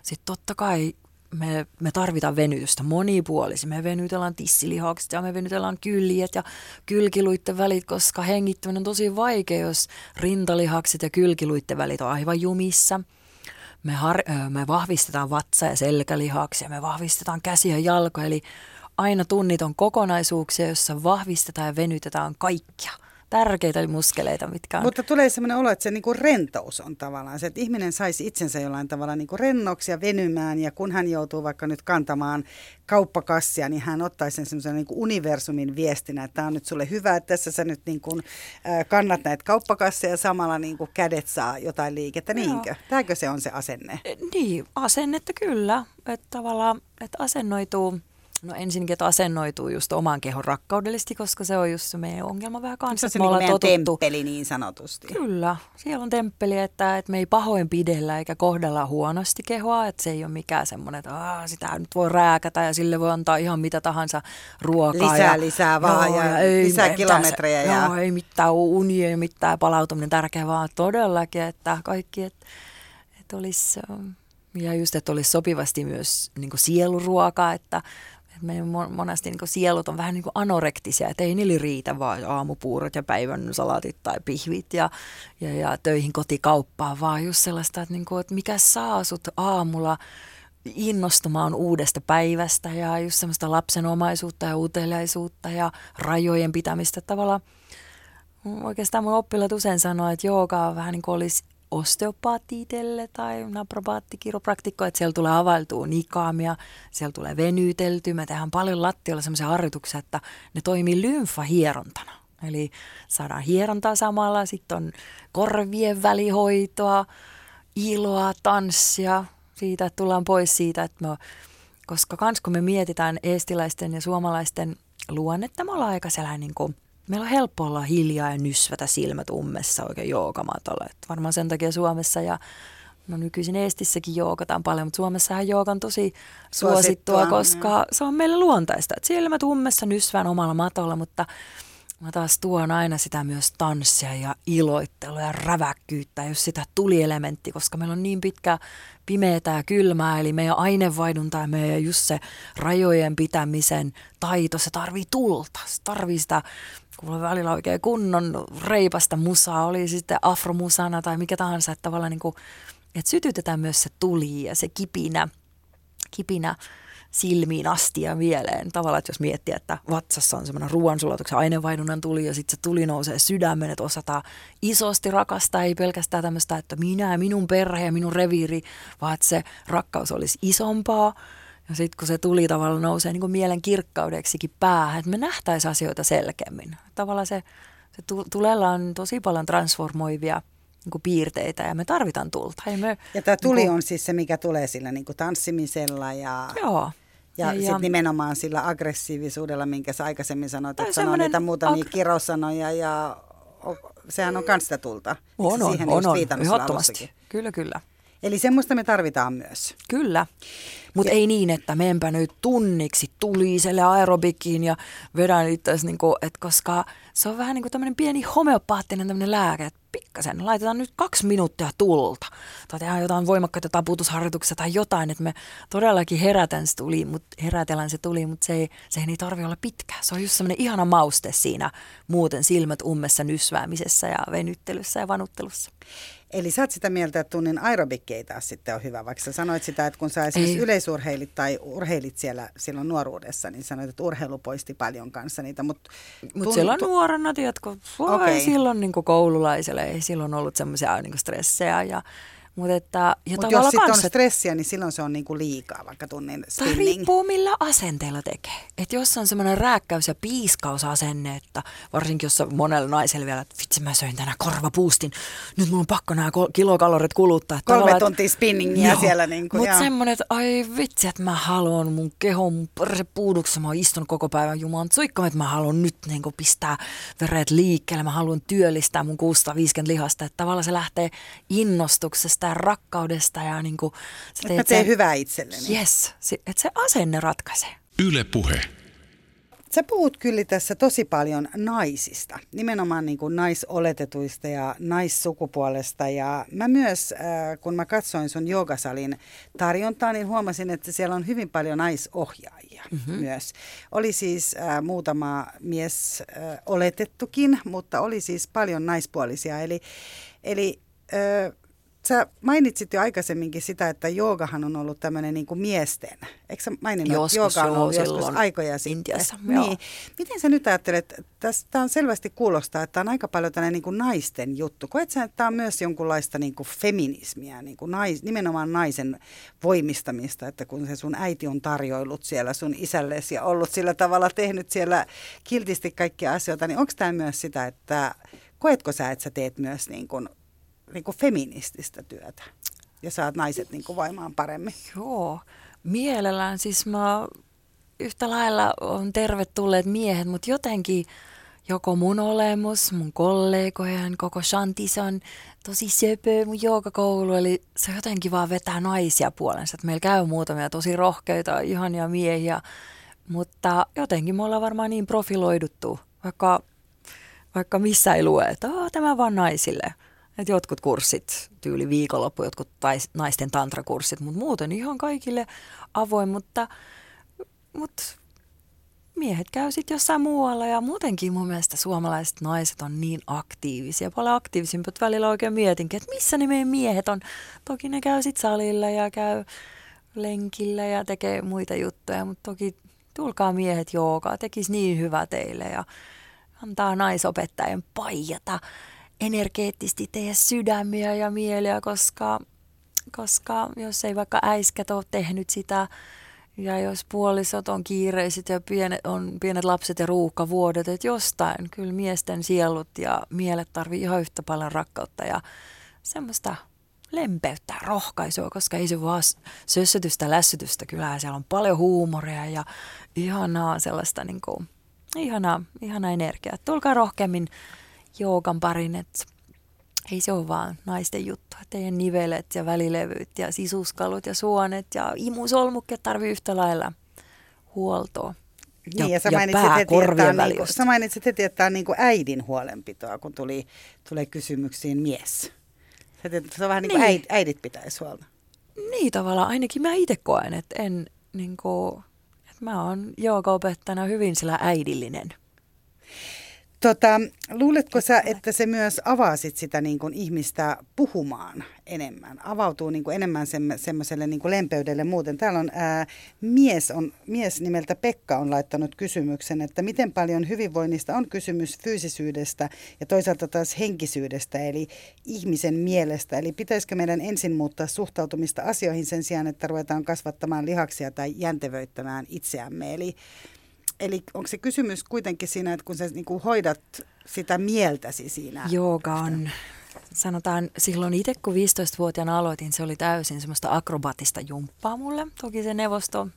Sitten totta kai me, me tarvitaan venytystä monipuolisesti. Me venytellään tissilihakset ja me venytellään kyljet ja kylkiluitten välit, koska hengittäminen on tosi vaikea, jos rintalihakset ja kylkiluitten välit on aivan jumissa. Me, har, me vahvistetaan vatsa- ja selkälihaksia, me vahvistetaan käsiä ja jalkoja, eli aina tunnit on kokonaisuuksia, joissa vahvistetaan ja venytetään kaikkia – tärkeitä muskeleita, mitkä on. Mutta tulee sellainen olo, että se niinku rentous on tavallaan se, että ihminen saisi itsensä jollain tavalla niinku rennoksi ja venymään ja kun hän joutuu vaikka nyt kantamaan kauppakassia, niin hän ottaisi sen semmoisen niinku universumin viestinä, että tämä on nyt sulle hyvä, että tässä sä nyt niinku, äh, kannat näitä kauppakasseja ja samalla niinku kädet saa jotain liikettä, niinkö? Tämäkö se on se asenne? Niin, asennetta kyllä, että tavallaan, että asennoituu No ensinnäkin, että asennoituu just oman kehon rakkaudellisesti, koska se on just se meidän ongelma vähän kanssa. Se on meidän totuttu. temppeli niin sanotusti. Kyllä, siellä on temppeli, että, että me ei pahoin pidellä eikä kohdella huonosti kehoa, että se ei ole mikään semmoinen, että Aa, sitä nyt voi rääkätä ja sille voi antaa ihan mitä tahansa ruokaa. Lisää, ja, lisää vaan joo, ja, ja ei, lisää kilometrejä. ja... Joo, ei mitään unia, ei mitään palautuminen tärkeä, vaan todellakin, että kaikki, että, että olisi... Ja just, että olisi sopivasti myös niin sieluruokaa, että meidän monesti niin sielut on vähän niin anorektisia, että ei niillä riitä vaan aamupuurot ja päivän salatit tai pihvit ja, ja, ja töihin kotikauppaan, vaan just sellaista, että, niin kuin, että mikä saa sut aamulla innostumaan uudesta päivästä ja just semmoista lapsenomaisuutta ja uteliaisuutta ja rajojen pitämistä. Tavallaan oikeastaan mun oppilaat usein sanoo, että jooga on vähän niin kuin olisi osteopaatti tai napropaatti, kiropraktikko, että siellä tulee availtua nikaamia, siellä tulee venyyteltyä. Me tehdään paljon lattialla sellaisia harjoituksia, että ne toimii lymfahierontana. Eli saadaan hierontaa samalla, sitten on korvien välihoitoa, iloa, tanssia, siitä, että tullaan pois siitä, että me, koska kans kun me mietitään eestiläisten ja suomalaisten luonnetta, me ollaan aika sellainen niin kuin, meillä on helppo olla hiljaa ja nysvätä silmät ummessa oikein joogamatolle. Että varmaan sen takia Suomessa ja no nykyisin Eestissäkin joogataan paljon, mutta Suomessahan jooga on tosi suosittua, suosittua koska ne. se on meille luontaista. Että silmät ummessa nysvään omalla matolla, mutta Mä taas tuon aina sitä myös tanssia ja iloittelua ja räväkkyyttä, jos sitä tulielementti, koska meillä on niin pitkä pimeätä ja kylmää, eli meidän ainevaihdunta ja meidän just se rajojen pitämisen taito, se tarvii tulta, se tarvii sitä kun välillä oikein kunnon reipasta musaa, oli sitten afromusana tai mikä tahansa, että tavallaan niin kuin, että sytytetään myös se tuli ja se kipinä, kipinä silmiin asti ja mieleen. Tavallaan, että jos miettii, että vatsassa on semmoinen ruoansulatuksen aineenvaihdunnan tuli ja sitten se tuli nousee sydämen, että osataan isosti rakastaa, ei pelkästään tämmöistä, että minä ja minun perhe ja minun reviiri, vaan että se rakkaus olisi isompaa. Ja sitten kun se tuli tavallaan nousee niin kuin mielen kirkkaudeksikin päähän, että me nähtäisiin asioita selkeämmin. Tavallaan se, se tulella on tosi paljon transformoivia niin kuin piirteitä ja me tarvitaan tulta. Ja, me, ja tämä tuli niin kuin, on siis se, mikä tulee sillä niin kuin tanssimisella ja... Joo. Ja, ja sitten nimenomaan sillä aggressiivisuudella, minkä sä aikaisemmin sanoit, että sanoo niitä muutamia ag- kirosanoja ja sehän on kans sitä tulta. On, on, Siihen on, on, ehdottomasti. Kyllä, kyllä. Eli semmoista me tarvitaan myös. Kyllä, mutta ei niin, että menpä nyt tunniksi tuliselle aerobikiin ja vedän itse niinku, että koska se on vähän niin kuin tämmöinen pieni homeopaattinen tämmöinen lääke, että pikkasen, laitetaan nyt kaksi minuuttia tulta. Tai tehdään jotain voimakkaita taputusharjoituksia tai jotain, että me todellakin herätän se tuli, mut, herätellään se tuli, mutta se ei, se ei tarvitse olla pitkä. Se on just semmoinen ihana mauste siinä muuten silmät ummessa nysväämisessä ja venyttelyssä ja vanuttelussa. Eli sä oot sitä mieltä, että tunnin aerobikki ei taas sitten ole hyvä, vaikka sä sanoit sitä, että kun sä esimerkiksi ei. yleisurheilit tai urheilit siellä silloin nuoruudessa, niin sanoit, että urheilu poisti paljon kanssa niitä. Mutta Mut silloin nuorena, tiedätkö, okay. silloin niin koululaiselle ei silloin ollut semmoisia niin stressejä ja mutta että, ja Mut jos sitten on stressiä, niin silloin se on niinku liikaa, vaikka tunnin spinning. Tai riippuu millä asenteella tekee. Että jos on semmoinen rääkkäys- ja piiskausasenne, että varsinkin jos on monella naisella vielä, että vitsi mä söin tänään korvapuustin, nyt mulla on pakko nämä kilokalorit kuluttaa. Että Kolme tuntia spinningia joo, siellä. Niinku, Mutta semmoinen, että ai vitsi, että mä haluan mun kehon, mun mä oon istunut koko päivän jumalan suikka, että mä haluan nyt niinku pistää veret liikkeelle, mä haluan työllistää mun 650 lihasta. Että tavallaan se lähtee innostuksesta itsestään, rakkaudesta ja niin kuin, sä teet mä sen, hyvää itselleni. Yes, että se asenne ratkaisee. Yle puhe. Sä puhut kyllä tässä tosi paljon naisista, nimenomaan niin kuin naisoletetuista ja naissukupuolesta. Ja mä myös, äh, kun mä katsoin sun joogasalin tarjontaa, niin huomasin, että siellä on hyvin paljon naisohjaajia mm-hmm. myös. Oli siis äh, muutama mies äh, oletettukin, mutta oli siis paljon naispuolisia. Eli, eli äh, Sä mainitsit jo aikaisemminkin sitä, että joogahan on ollut tämmöinen niin kuin miesten. Eikö sä maininnut, joskus, että jooga on ollut joskus aikoja sitten? Intiassa, niin. Miten sä nyt ajattelet, tästä on selvästi kuulostaa, että on aika paljon tämmöinen niin kuin naisten juttu. Koet sä, että tämä on myös jonkunlaista niin kuin feminismiä, niin kuin nais, nimenomaan naisen voimistamista, että kun se sun äiti on tarjoillut siellä sun isällesi ja ollut sillä tavalla tehnyt siellä kiltisti kaikkia asioita, niin onko tämä myös sitä, että koetko sä, että sä teet myös niin kuin niin kuin feminististä työtä ja saat naiset niin kuin voimaan paremmin? Joo, mielellään. Siis mä yhtä lailla on tervetulleet miehet, mutta jotenkin joko mun olemus, mun kollegojen, koko Shantis on tosi söpö mun joogakoulu, eli se jotenkin vaan vetää naisia puolensa. Meillä käy muutamia tosi rohkeita, ihania miehiä, mutta jotenkin me ollaan varmaan niin profiloiduttu, vaikka, vaikka missä ei lue, että tämä vaan naisille. Et jotkut kurssit, tyyli viikonloppu, jotkut tais, naisten tantrakurssit, mutta muuten ihan kaikille avoin, mutta, mutta miehet käy sitten jossain muualla ja muutenkin mun mielestä suomalaiset naiset on niin aktiivisia, paljon aktiivisimpia, että välillä oikein mietinkin, että missä ne meidän miehet on. Toki ne käy sitten salilla ja käy lenkillä ja tekee muita juttuja, mutta toki tulkaa miehet joogaa, tekisi niin hyvä teille ja antaa naisopettajien paijata energeettisesti teidän sydämiä ja mieliä, koska, koska jos ei vaikka äiskät ole tehnyt sitä, ja jos puolisot on kiireiset ja pienet, on pienet lapset ja ruuhkavuodet, että jostain kyllä miesten sielut ja mielet tarvii ihan yhtä paljon rakkautta ja semmoista lempeyttä, rohkaisua, koska ei se vaan sössötystä, lässytystä, kyllä siellä on paljon huumoria ja ihanaa sellaista niin kuin, ihanaa, ihanaa energiaa. Tulkaa rohkeammin joogan parin, että ei se ole vaan naisten juttu. Teidän nivelet ja välilevyt ja sisuskalut ja suonet ja imusolmukkeet tarvii yhtä lailla huoltoa. Niin, ja, sä mainitsit, ja heti, että on, niin kuin, sä mainitsit heti, että tämä on niin kuin äidin huolenpitoa, kun tuli, tulee kysymyksiin mies. Se on vähän niin kuin niin. äid, äidit pitäisi huolta. Niin tavallaan, ainakin mä itse koen, että en niin kuin, että mä oon joogaopettajana hyvin sillä äidillinen. Tota, luuletko sä, että se myös avasit sitä niin kuin ihmistä puhumaan enemmän? Avautuu niin kuin enemmän semmoiselle niin lempeydelle muuten. Täällä on ää, mies, on mies nimeltä Pekka on laittanut kysymyksen, että miten paljon hyvinvoinnista on kysymys fyysisyydestä ja toisaalta taas henkisyydestä, eli ihmisen mielestä. Eli pitäisikö meidän ensin muuttaa suhtautumista asioihin sen sijaan, että ruvetaan kasvattamaan lihaksia tai jäntevöittämään itseämme. Eli Eli onko se kysymys kuitenkin siinä, että kun sä niin kuin hoidat sitä mieltäsi siinä? Jooga on, sanotaan silloin itse kun 15-vuotiaana aloitin, se oli täysin semmoista akrobaatista jumppaa mulle. Toki se neuvosto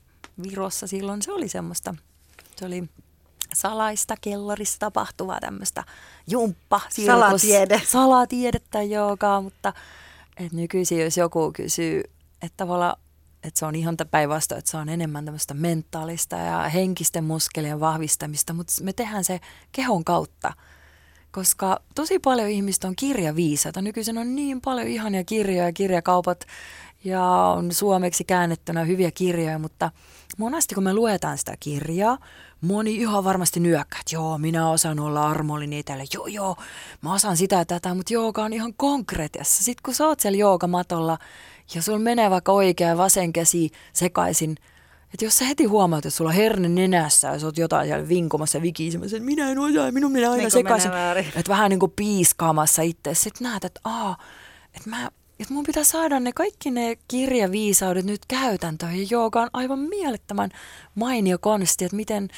Virossa silloin se oli semmoista, se oli salaista kellarissa tapahtuvaa tämmöistä jumppa. Salatiede. Salatiedettä joogaa, mutta et nykyisin jos joku kysyy, että tavallaan että se on ihan päinvastoin, että se on enemmän tämmöistä mentaalista ja henkisten muskelien vahvistamista, mutta me tehdään se kehon kautta, koska tosi paljon ihmistä on kirjaviisaita. Nykyisin on niin paljon ihania kirjoja, kirjakaupat ja on suomeksi käännettynä hyviä kirjoja, mutta monesti kun me luetaan sitä kirjaa, moni ihan varmasti nyökkää, että joo, minä osaan olla armollinen itelle, joo, joo, mä osaan sitä ja tätä, mutta jooga on ihan konkreettiassa. Sitten kun sä oot siellä joogamatolla ja sulla menee vaikka oikea ja vasen käsi sekaisin, että jos sä heti huomaat, että sulla on herne nenässä ja sä oot jotain siellä vinkumassa ja vikisemässä, että minä en osaa, minun minä aina niin sekaisin. Että vähän niin kuin piiskaamassa itse. Sitten näet, että aa, että mä että mun pitää saada ne kaikki ne kirjaviisaudet nyt käytäntöön. Ja jooga on aivan mielettömän mainio konsti, että miten,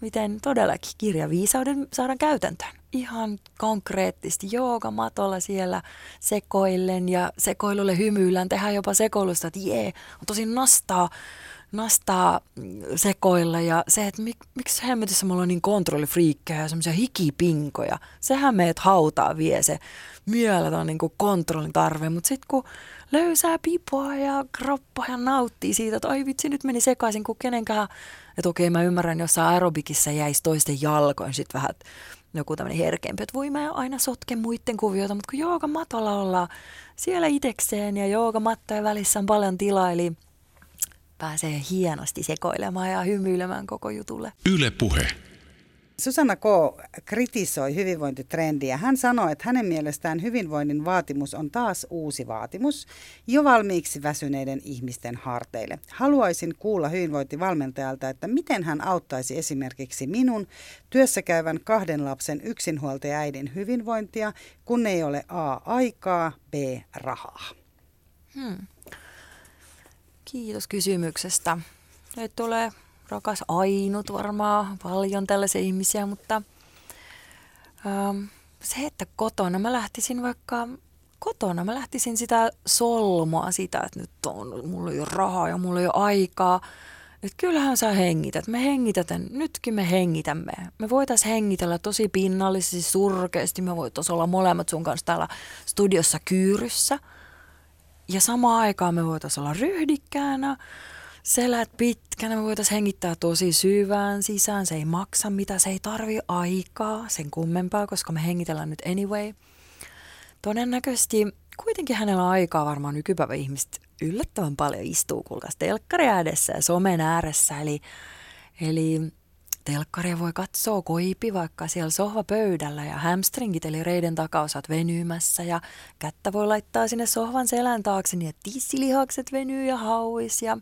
miten todellakin kirjaviisauden saadaan käytäntöön. Ihan konkreettisesti matolla siellä sekoillen ja sekoilulle hymyillään. Tehdään jopa sekoilusta, että jee, on tosi nastaa, nastaa sekoilla ja se, että mik, miksi hemmetissä mulla on niin kontrollifriikkejä ja semmoisia hikipinkoja. Sehän meidät hautaa vie se mieletön niin kontrollin tarve, mutta sitten kun löysää pipoa ja kroppa ja nauttii siitä, että ai vitsi, nyt meni sekaisin kuin kenenkään. Että okei, mä ymmärrän, jos aerobikissa jäisi toisten jalkoin sitten vähän joku tämmöinen herkempi, että voi mä aina sotke muiden kuvioita, mutta kun joogamatolla ollaan siellä itekseen ja joogamattojen välissä on paljon tilaa, eli pääsee hienosti sekoilemaan ja hymyilemään koko jutulle. Yle puhe. Susanna K. kritisoi hyvinvointitrendiä. Hän sanoi, että hänen mielestään hyvinvoinnin vaatimus on taas uusi vaatimus jo valmiiksi väsyneiden ihmisten harteille. Haluaisin kuulla hyvinvointivalmentajalta, että miten hän auttaisi esimerkiksi minun työssäkäyvän kahden lapsen yksinhuoltajaäidin hyvinvointia, kun ei ole A. aikaa, B. rahaa. Hmm. Kiitos kysymyksestä. Nyt tulee rakas ainut varmaan, paljon tällaisia ihmisiä, mutta ähm, se, että kotona mä lähtisin vaikka kotona, mä lähtisin sitä solmoa sitä, että nyt on, mulla ei ole rahaa ja mulla ei ole aikaa. Että kyllähän sä hengität, me hengitetään, nytkin me hengitämme. Me voitaisiin hengitellä tosi pinnallisesti, surkeasti, me voitaisiin olla molemmat sun kanssa täällä studiossa kyyryssä. Ja samaan aikaan me voitaisiin olla ryhdikkäänä, selät pitkänä, me voitaisiin hengittää tosi syvään sisään. Se ei maksa mitä, se ei tarvi aikaa sen kummempaa, koska me hengitellään nyt anyway. Todennäköisesti kuitenkin hänellä on aikaa varmaan nykypäivä ihmiset yllättävän paljon istuu kuulkaas telkkari ja somen ääressä. Eli, eli telkkaria voi katsoa koipi vaikka siellä sohvapöydällä ja hamstringit eli reiden takaosat venymässä ja kättä voi laittaa sinne sohvan selän taakse niin, että tissilihakset venyy ja hauis ja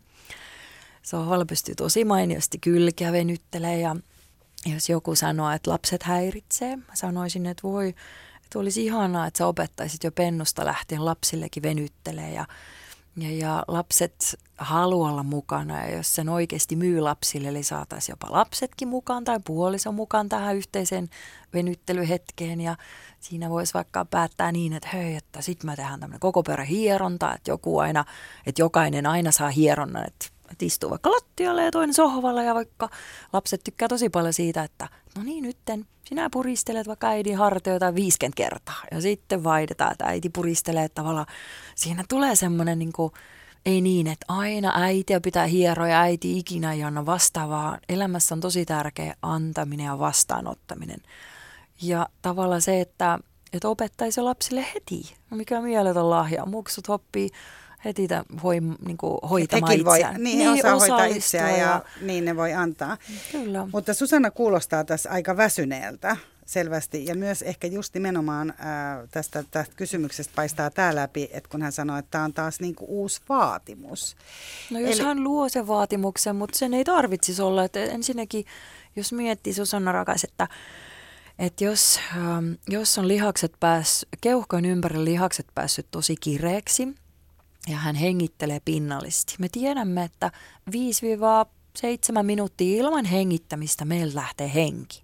sohvalla pystyy tosi mainiosti kylkeä venyttelee ja jos joku sanoo, että lapset häiritsee, mä sanoisin, että voi, että olisi ihanaa, että sä opettaisit jo pennusta lähtien lapsillekin venyttelee ja ja, ja lapset haluaa olla mukana ja jos sen oikeasti myy lapsille, eli saataisiin jopa lapsetkin mukaan tai puoliso mukaan tähän yhteiseen venyttelyhetkeen ja siinä voisi vaikka päättää niin, että hei, että sitten mä tehdään tämmöinen koko perä hieronta, että joku aina, että jokainen aina saa hieronnan, että että istuu vaikka lattialle ja toinen sohvalla ja vaikka lapset tykkää tosi paljon siitä, että no niin nytten sinä puristelet vaikka äidin hartioita 50 kertaa ja sitten vaihdetaan, että äiti puristelee, että tavallaan siinä tulee semmoinen niin kuin, ei niin, että aina äitiä pitää hieroa ja äiti ikinä ei anna vastaavaa. Elämässä on tosi tärkeä antaminen ja vastaanottaminen. Ja tavallaan se, että, että opettaisi lapsille heti, mikä on mieletön lahja. Muksut oppii heti hoi, niin kuin hoitamaan Hekin voi, itseään. niin, niin osaa hoitaa itseään ja, ja niin ne voi antaa. Kyllä. Mutta Susanna kuulostaa tässä aika väsyneeltä selvästi ja myös ehkä just nimenomaan ää, tästä, tästä kysymyksestä paistaa tämä läpi, että kun hän sanoi, että tämä on taas niin kuin uusi vaatimus. No jos Eli... hän luo sen vaatimuksen, mutta sen ei tarvitsisi olla. Että ensinnäkin, jos miettii Susanna rakas, että että jos, ähm, jos on lihakset pääs, keuhkojen ympärillä lihakset päässyt tosi kireeksi, ja hän hengittelee pinnallisesti. Me tiedämme, että 5-7 minuuttia ilman hengittämistä meillä lähtee henki.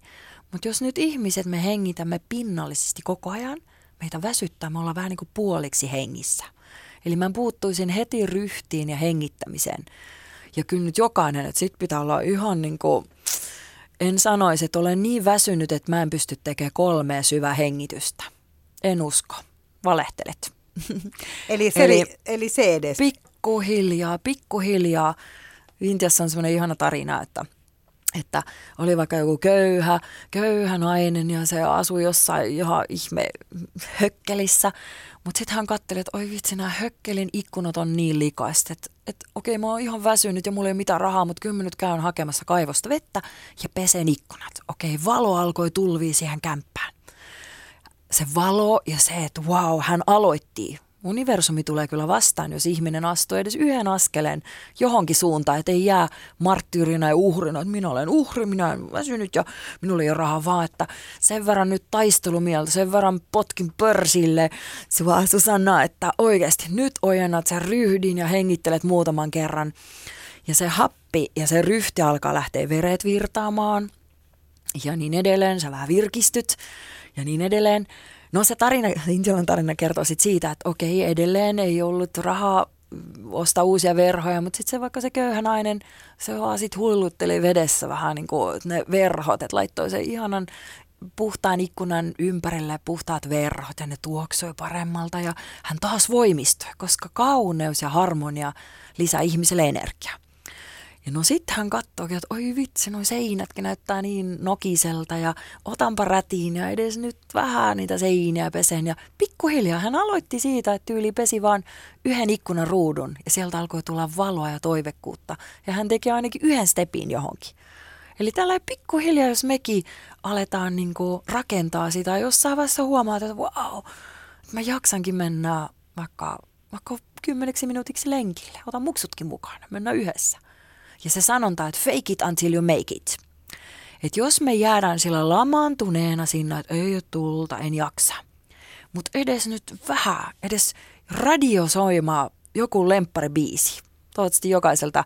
Mutta jos nyt ihmiset me hengitämme pinnallisesti koko ajan, meitä väsyttää, me ollaan vähän niin kuin puoliksi hengissä. Eli mä puuttuisin heti ryhtiin ja hengittämiseen. Ja kyllä nyt jokainen, että sit pitää olla ihan niin kuin, en sanoisi, että olen niin väsynyt, että mä en pysty tekemään kolmea syvää hengitystä. En usko. Valehtelet. eli, se, eli, eli se edes. Pikkuhiljaa, pikkuhiljaa. Intiassa on semmoinen ihana tarina, että että oli vaikka joku köyhä, köyhä nainen ja se asui jossain ihan ihme hökkelissä. Mutta sitten hän katseli, että oi vitsi, nämä hökkelin ikkunat on niin likaiset, että et, okei mä oon ihan väsynyt ja mulla ei ole mitään rahaa, mutta kyllä mä nyt käyn hakemassa kaivosta vettä ja pesen ikkunat. Okei, valo alkoi tulvia siihen kämppään se valo ja se, että wow, hän aloitti. Universumi tulee kyllä vastaan, jos ihminen astuu edes yhden askeleen johonkin suuntaan, että ei jää marttyyrinä ja uhrina, että minä olen uhri, minä olen väsynyt ja minulla ei ole rahaa, vaan että sen verran nyt taistelumieltä, sen verran potkin pörsille, sua Susanna, että oikeasti nyt ojennat sen ryhdin ja hengittelet muutaman kerran. Ja se happi ja se ryhti alkaa lähteä veret virtaamaan ja niin edelleen, sä vähän virkistyt ja niin edelleen. No se tarina, Intian tarina kertoo sit siitä, että okei, edelleen ei ollut rahaa ostaa uusia verhoja, mutta sitten se vaikka se köyhä nainen, se vaan sit hullutteli vedessä vähän niin kuin ne verhot, että laittoi se ihanan puhtaan ikkunan ympärille puhtaat verhot ja ne tuoksoi paremmalta ja hän taas voimistui, koska kauneus ja harmonia lisää ihmiselle energiaa. Ja no sitten hän katsookin, että oi vitsi, noi seinätkin näyttää niin nokiselta ja otanpa rätiin ja edes nyt vähän niitä seiniä pesen. Ja pikkuhiljaa hän aloitti siitä, että tyyli pesi vaan yhden ikkunan ruudun ja sieltä alkoi tulla valoa ja toivekkuutta. Ja hän teki ainakin yhden stepin johonkin. Eli tällä pikkuhiljaa, jos mekin aletaan niin rakentaa sitä, jossain vaiheessa huomaat, että wow, mä jaksankin mennä vaikka, vaikka kymmeneksi minuutiksi lenkille. Otan muksutkin mukaan, mennään yhdessä. Ja se sanonta, että fake it until you make it. Että jos me jäädään sillä lamaantuneena sinne, että ei ole tulta, en jaksa. Mutta edes nyt vähän, edes radiosoimaa joku lempparibiisi. Toivottavasti jokaiselta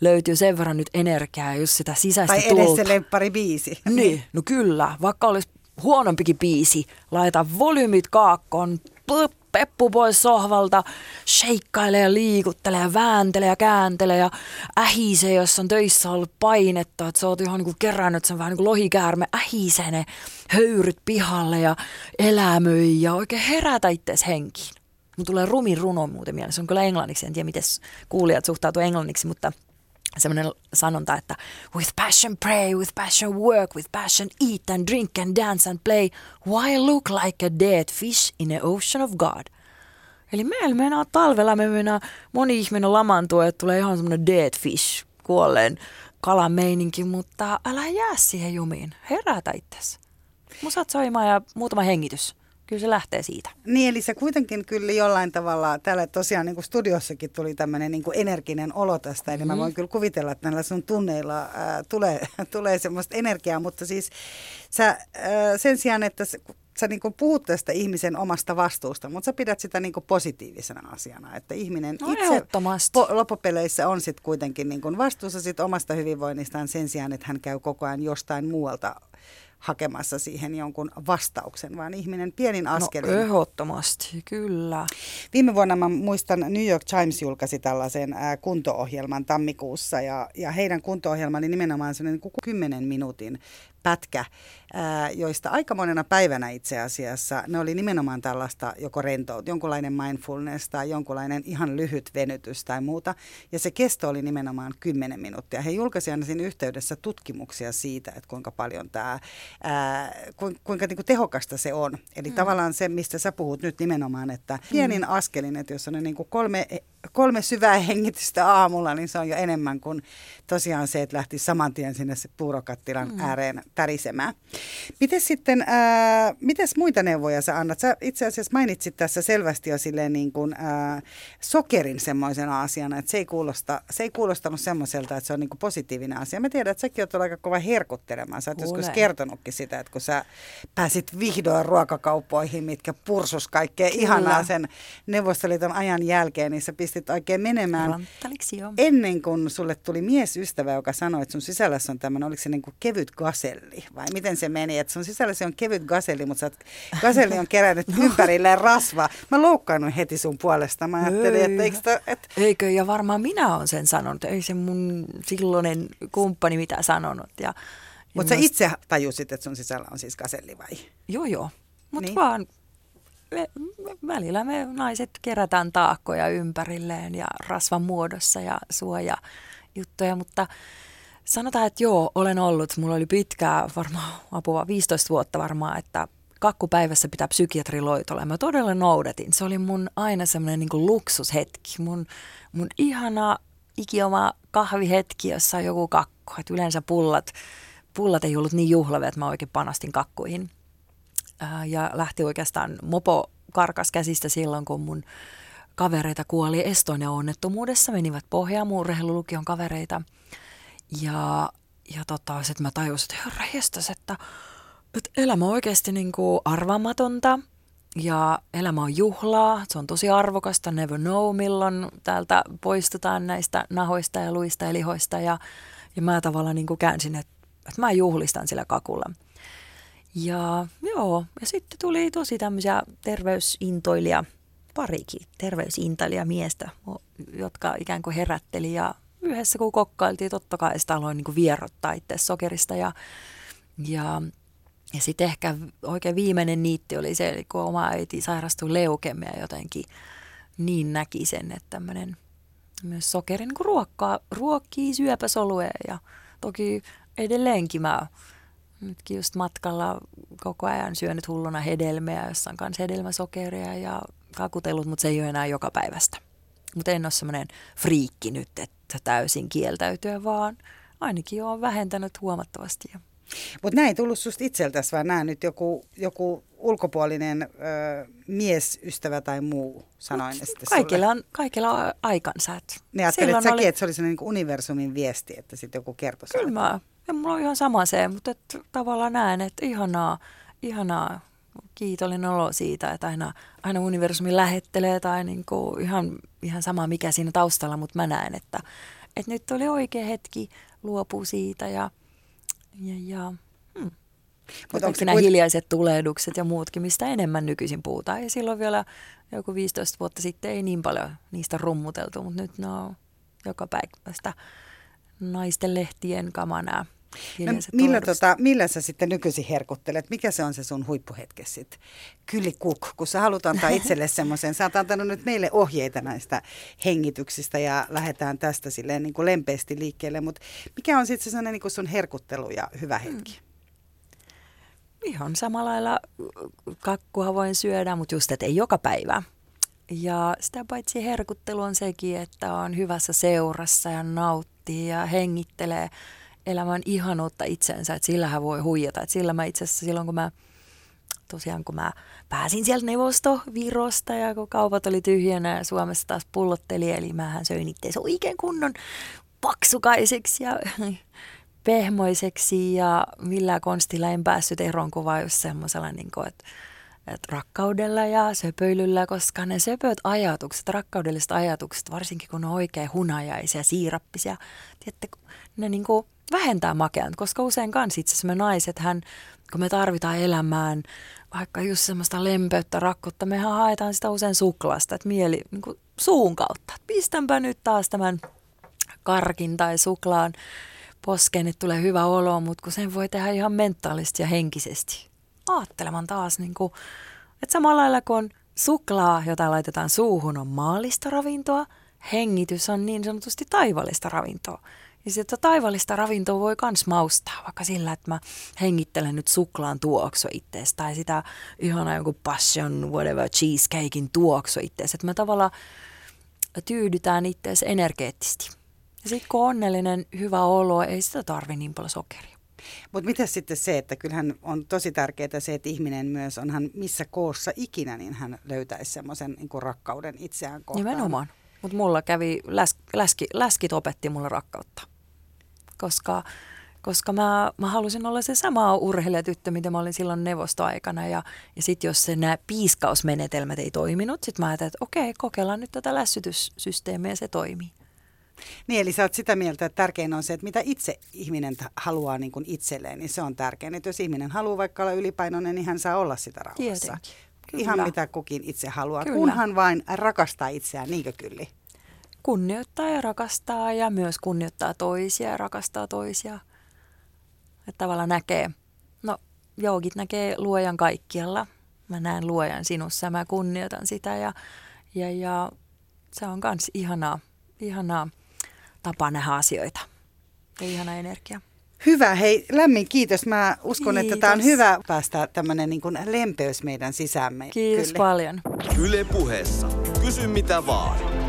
löytyy sen verran nyt energiaa, jos sitä sisäistä tai tulta. Tai edes se lempparibiisi. Niin, no kyllä. Vaikka olisi huonompikin biisi, laita volyymit kaakkoon, peppu pois sohvalta, sheikkailee ja liikuttelee ja vääntelee ja kääntelee ja ähisee, jos on töissä ollut painetta, että sä oot ihan niin kerännyt sen vähän niin kuin lohikäärme, ähisee ne höyryt pihalle ja elämöi ja oikein herätä itseäsi henkiin. Mun tulee rumin runo muuten mieleen, se on kyllä englanniksi, en tiedä miten kuulijat suhtautuu englanniksi, mutta semmoinen sanonta, että with passion pray, with passion work, with passion eat and drink and dance and play, why look like a dead fish in the ocean of God? Eli meillä mennään talvella, me mennään, moni ihminen lamaantuu, että tulee ihan semmoinen dead fish, kuolleen kalameininki, mutta älä jää siihen jumiin. Herätä itsesi. Musat soimaan ja muutama hengitys. Kyllä se lähtee siitä. Niin, eli se kuitenkin kyllä jollain tavalla, täällä tosiaan niin kuin studiossakin tuli tämmöinen niin energinen olo tästä, eli mm. mä voin kyllä kuvitella, että näillä sun tunneilla ää, tulee, tulee semmoista energiaa, mutta siis sä, ää, sen sijaan, että sä niin kuin puhut tästä ihmisen omasta vastuusta, mutta sä pidät sitä niin kuin positiivisena asiana, että ihminen no, itse po- loppupeleissä on sitten kuitenkin niin kuin vastuussa sit omasta hyvinvoinnistaan sen sijaan, että hän käy koko ajan jostain muualta hakemassa siihen jonkun vastauksen, vaan ihminen pienin no, askelin. No ehdottomasti, kyllä. Viime vuonna mä muistan New York Times julkaisi tällaisen ää, kunto-ohjelman tammikuussa ja, ja heidän kunto-ohjelma oli nimenomaan sellainen niin 10 minuutin pätkä, joista aika monena päivänä itse asiassa ne oli nimenomaan tällaista joko rentout, jonkunlainen mindfulness tai jonkunlainen ihan lyhyt venytys tai muuta. Ja se kesto oli nimenomaan 10 minuuttia. He julkaisivat aina siinä yhteydessä tutkimuksia siitä, että kuinka paljon tämä, ää, kuinka, kuinka niin kuin tehokasta se on. Eli mm. tavallaan se, mistä sä puhut nyt nimenomaan, että pienin mm. askelin, että jos on niin kuin kolme kolme syvää hengitystä aamulla, niin se on jo enemmän kuin tosiaan se, että lähti saman tien sinne se puurokattilan mm. ääreen tärisemään. Miten sitten, äh, mites muita neuvoja sä annat? Sä itse asiassa mainitsit tässä selvästi jo silleen niin kuin, äh, sokerin semmoisena asiana, että se ei, kuulosta, se ei kuulostanut semmoiselta, että se on niin kuin positiivinen asia. Mä tiedän, että säkin oot aika kova herkuttelemaan. Sä oot joskus kertonutkin sitä, että kun sä pääsit vihdoin ruokakauppoihin, mitkä pursus kaikkea Kyllä. ihanaa sen Neuvostoliiton ajan jälkeen, niin sä pistit oikein menemään. Ennen kuin sulle tuli miesystävä, joka sanoi, että sun sisällässä on tämmöinen, oliko se niin kuin kevyt gaselli vai miten se meni, että sun sisälläsi on kevyt gaselli, mutta sä gaselli on kerännyt no. ympärilleen rasvaa. Mä loukkaannut heti sun puolesta. Mä ajattelin, että eikö, to, et... Eikö, ja varmaan minä olen sen sanonut. Ei se mun silloinen kumppani mitä sanonut. Ja, mutta sä itse tajusit, että sun sisällä on siis gaselli vai? Joo, joo. Mutta niin. vaan me, välillä me naiset kerätään taakkoja ympärilleen ja rasvan muodossa ja suoja juttuja, mutta sanotaan, että joo, olen ollut, mulla oli pitkää, varmaan apua 15 vuotta varmaan, että kakkupäivässä pitää psykiatri loitolla. Mä todella noudatin. Se oli mun aina semmoinen niin luksushetki. Mun, mun ihana ikioma kahvihetki, jossa on joku kakku. Et yleensä pullat, pullat ei ollut niin juhlavia, että mä oikein panastin kakkuihin. Äh, ja lähti oikeastaan mopo karkas käsistä silloin, kun mun kavereita kuoli Estonia-onnettomuudessa, menivät pohjaan mun urheilulukion kavereita. Ja, ja tota, sitten mä tajusin, että herra jestas, että, että elämä on oikeasti niin kuin arvaamatonta. Ja elämä on juhlaa, se on tosi arvokasta, never know milloin täältä poistutaan näistä nahoista ja luista ja lihoista. Ja, ja mä tavallaan niin kuin käänsin, että, että mä juhlistan sillä kakulla. Ja joo, ja sitten tuli tosi tämmöisiä terveysintoilija, parikin terveysintoilija miestä, jotka ikään kuin herätteli ja yhdessä kun kokkailtiin, totta kai sitä aloin niin vierottaa itse sokerista ja, ja, ja sitten ehkä oikein viimeinen niitti oli se, kun oma äiti sairastui leukemia jotenkin, niin näki sen, että tämmöinen myös sokeri niin ruokkaa, ruokkii syöpäsoluja ja toki edelleenkin mä Nytkin just matkalla koko ajan syönyt hulluna hedelmiä, jossa on myös hedelmäsokeria ja kakutellut, mutta se ei ole enää joka päivästä. Mutta en ole semmoinen friikki nyt, että täysin kieltäytyä, vaan ainakin olen vähentänyt huomattavasti. Mutta näin ei tullut susta itseltäsi, vaan nämä nyt joku, joku ulkopuolinen ö, miesystävä tai muu sanoin Mut sitten kaikilla on, kaikilla on aikansa. Niin ajattelit säkin, oli... että se oli sellainen niin universumin viesti, että sitten joku kertoi Kyllä mä, ja mulla on ihan sama se, mutta et, tavallaan näen, että ihanaa, ihanaa kiitollinen olo siitä, että aina, aina universumi lähettelee tai niin kuin ihan, ihan sama mikä siinä taustalla, mutta mä näen, että, että nyt oli oikea hetki luopua siitä ja, ja, ja hmm. Mutta onko nämä kuit... hiljaiset tulehdukset ja muutkin, mistä enemmän nykyisin puhutaan. Ja silloin vielä joku 15 vuotta sitten ei niin paljon niistä rummuteltu, mutta nyt ne on joka päivä sitä naisten lehtien kamana No, millä, tota, millä sä sitten nykyisin herkuttelet? Mikä se on se sun huippuhetke sitten? Kyli kuk, kun sä haluat antaa itselle semmoisen. Sä oot antanut nyt meille ohjeita näistä hengityksistä ja lähdetään tästä silleen niin kuin lempeästi liikkeelle. Mutta mikä on sitten se niin kuin sun herkuttelu ja hyvä hmm. hetki? Hmm. Ihan samalla lailla kakkua voin syödä, mutta just, että ei joka päivä. Ja sitä paitsi herkuttelu on sekin, että on hyvässä seurassa ja nauttii ja hengittelee elämän ihanuutta itsensä, että sillä hän voi huijata. Että sillä mä itse asiassa silloin, kun mä tosiaan kun mä pääsin sieltä neuvostovirosta ja kun kaupat oli tyhjänä ja Suomessa taas pullotteli, eli mähän söin itse oikein kunnon paksukaiseksi ja pehmoiseksi ja millään konstilla en päässyt eroon kuvaa just semmoisella, niin kuin, että, että rakkaudella ja söpöilyllä, koska ne söpöt ajatukset, rakkaudelliset ajatukset, varsinkin kun ne on oikein hunajaisia, siirappisia, tiedätte, ne niin kuin vähentää makean, koska usein kans itse asiassa me naiset, hän, kun me tarvitaan elämään vaikka just semmoista lempeyttä, rakkautta, mehän haetaan sitä usein suklaasta, että mieli niin kuin suun kautta. Pistänpä nyt taas tämän karkin tai suklaan poskeen, että tulee hyvä olo, mutta kun sen voi tehdä ihan mentaalisesti ja henkisesti. Aattelemaan taas, niin kuin, että samalla lailla kun suklaa, jota laitetaan suuhun, on maallista ravintoa, hengitys on niin sanotusti taivallista ravintoa. Ja sitä taivallista ravintoa voi myös maustaa, vaikka sillä, että mä hengittelen nyt suklaan tuokso ittees, tai sitä ihana joku passion, whatever, cheesecakein tuokso ittees, että mä tavallaan tyydytään ittees energeettisesti. Ja sitten kun on onnellinen, hyvä olo, ei sitä tarvi niin paljon sokeria. Mutta mitä sitten se, että kyllähän on tosi tärkeää se, että ihminen myös onhan missä koossa ikinä, niin hän löytäisi semmoisen niin rakkauden itseään kohtaan. Nimenomaan. Mutta mulla kävi, läs, läski, läskit opetti mulle rakkautta. Koska, koska mä, mä halusin olla se sama urheilijatyttö, mitä mä olin silloin neuvostoaikana. Ja, ja sitten jos se nämä piiskausmenetelmät ei toiminut, sitten mä ajattelin, että okei, kokeillaan nyt tätä lässytyssysteemiä ja se toimii. Niin, eli sä oot sitä mieltä, että tärkein on se, että mitä itse ihminen haluaa niin kuin itselleen, niin se on tärkein. Että jos ihminen haluaa vaikka olla ylipainoinen, niin hän saa olla sitä rauhassa. Kyllä. Ihan mitä kukin itse haluaa, kyllä. kunhan vain rakastaa itseään, niinkö kyllä? Kunnioittaa ja rakastaa ja myös kunnioittaa toisia ja rakastaa toisia. Että tavallaan näkee, no joogit näkee luojan kaikkialla. Mä näen luojan sinussa mä kunnioitan sitä ja, ja, ja se on myös ihanaa, ihanaa tapa nähdä asioita ja ihana energia. Hyvä, hei lämmin kiitos. Mä uskon, kiitos. että tämä on hyvä päästä tämmöinen niin lempeys meidän sisäämme. Kiitos Kyllä. paljon. Yle puheessa. Kysy mitä vaan.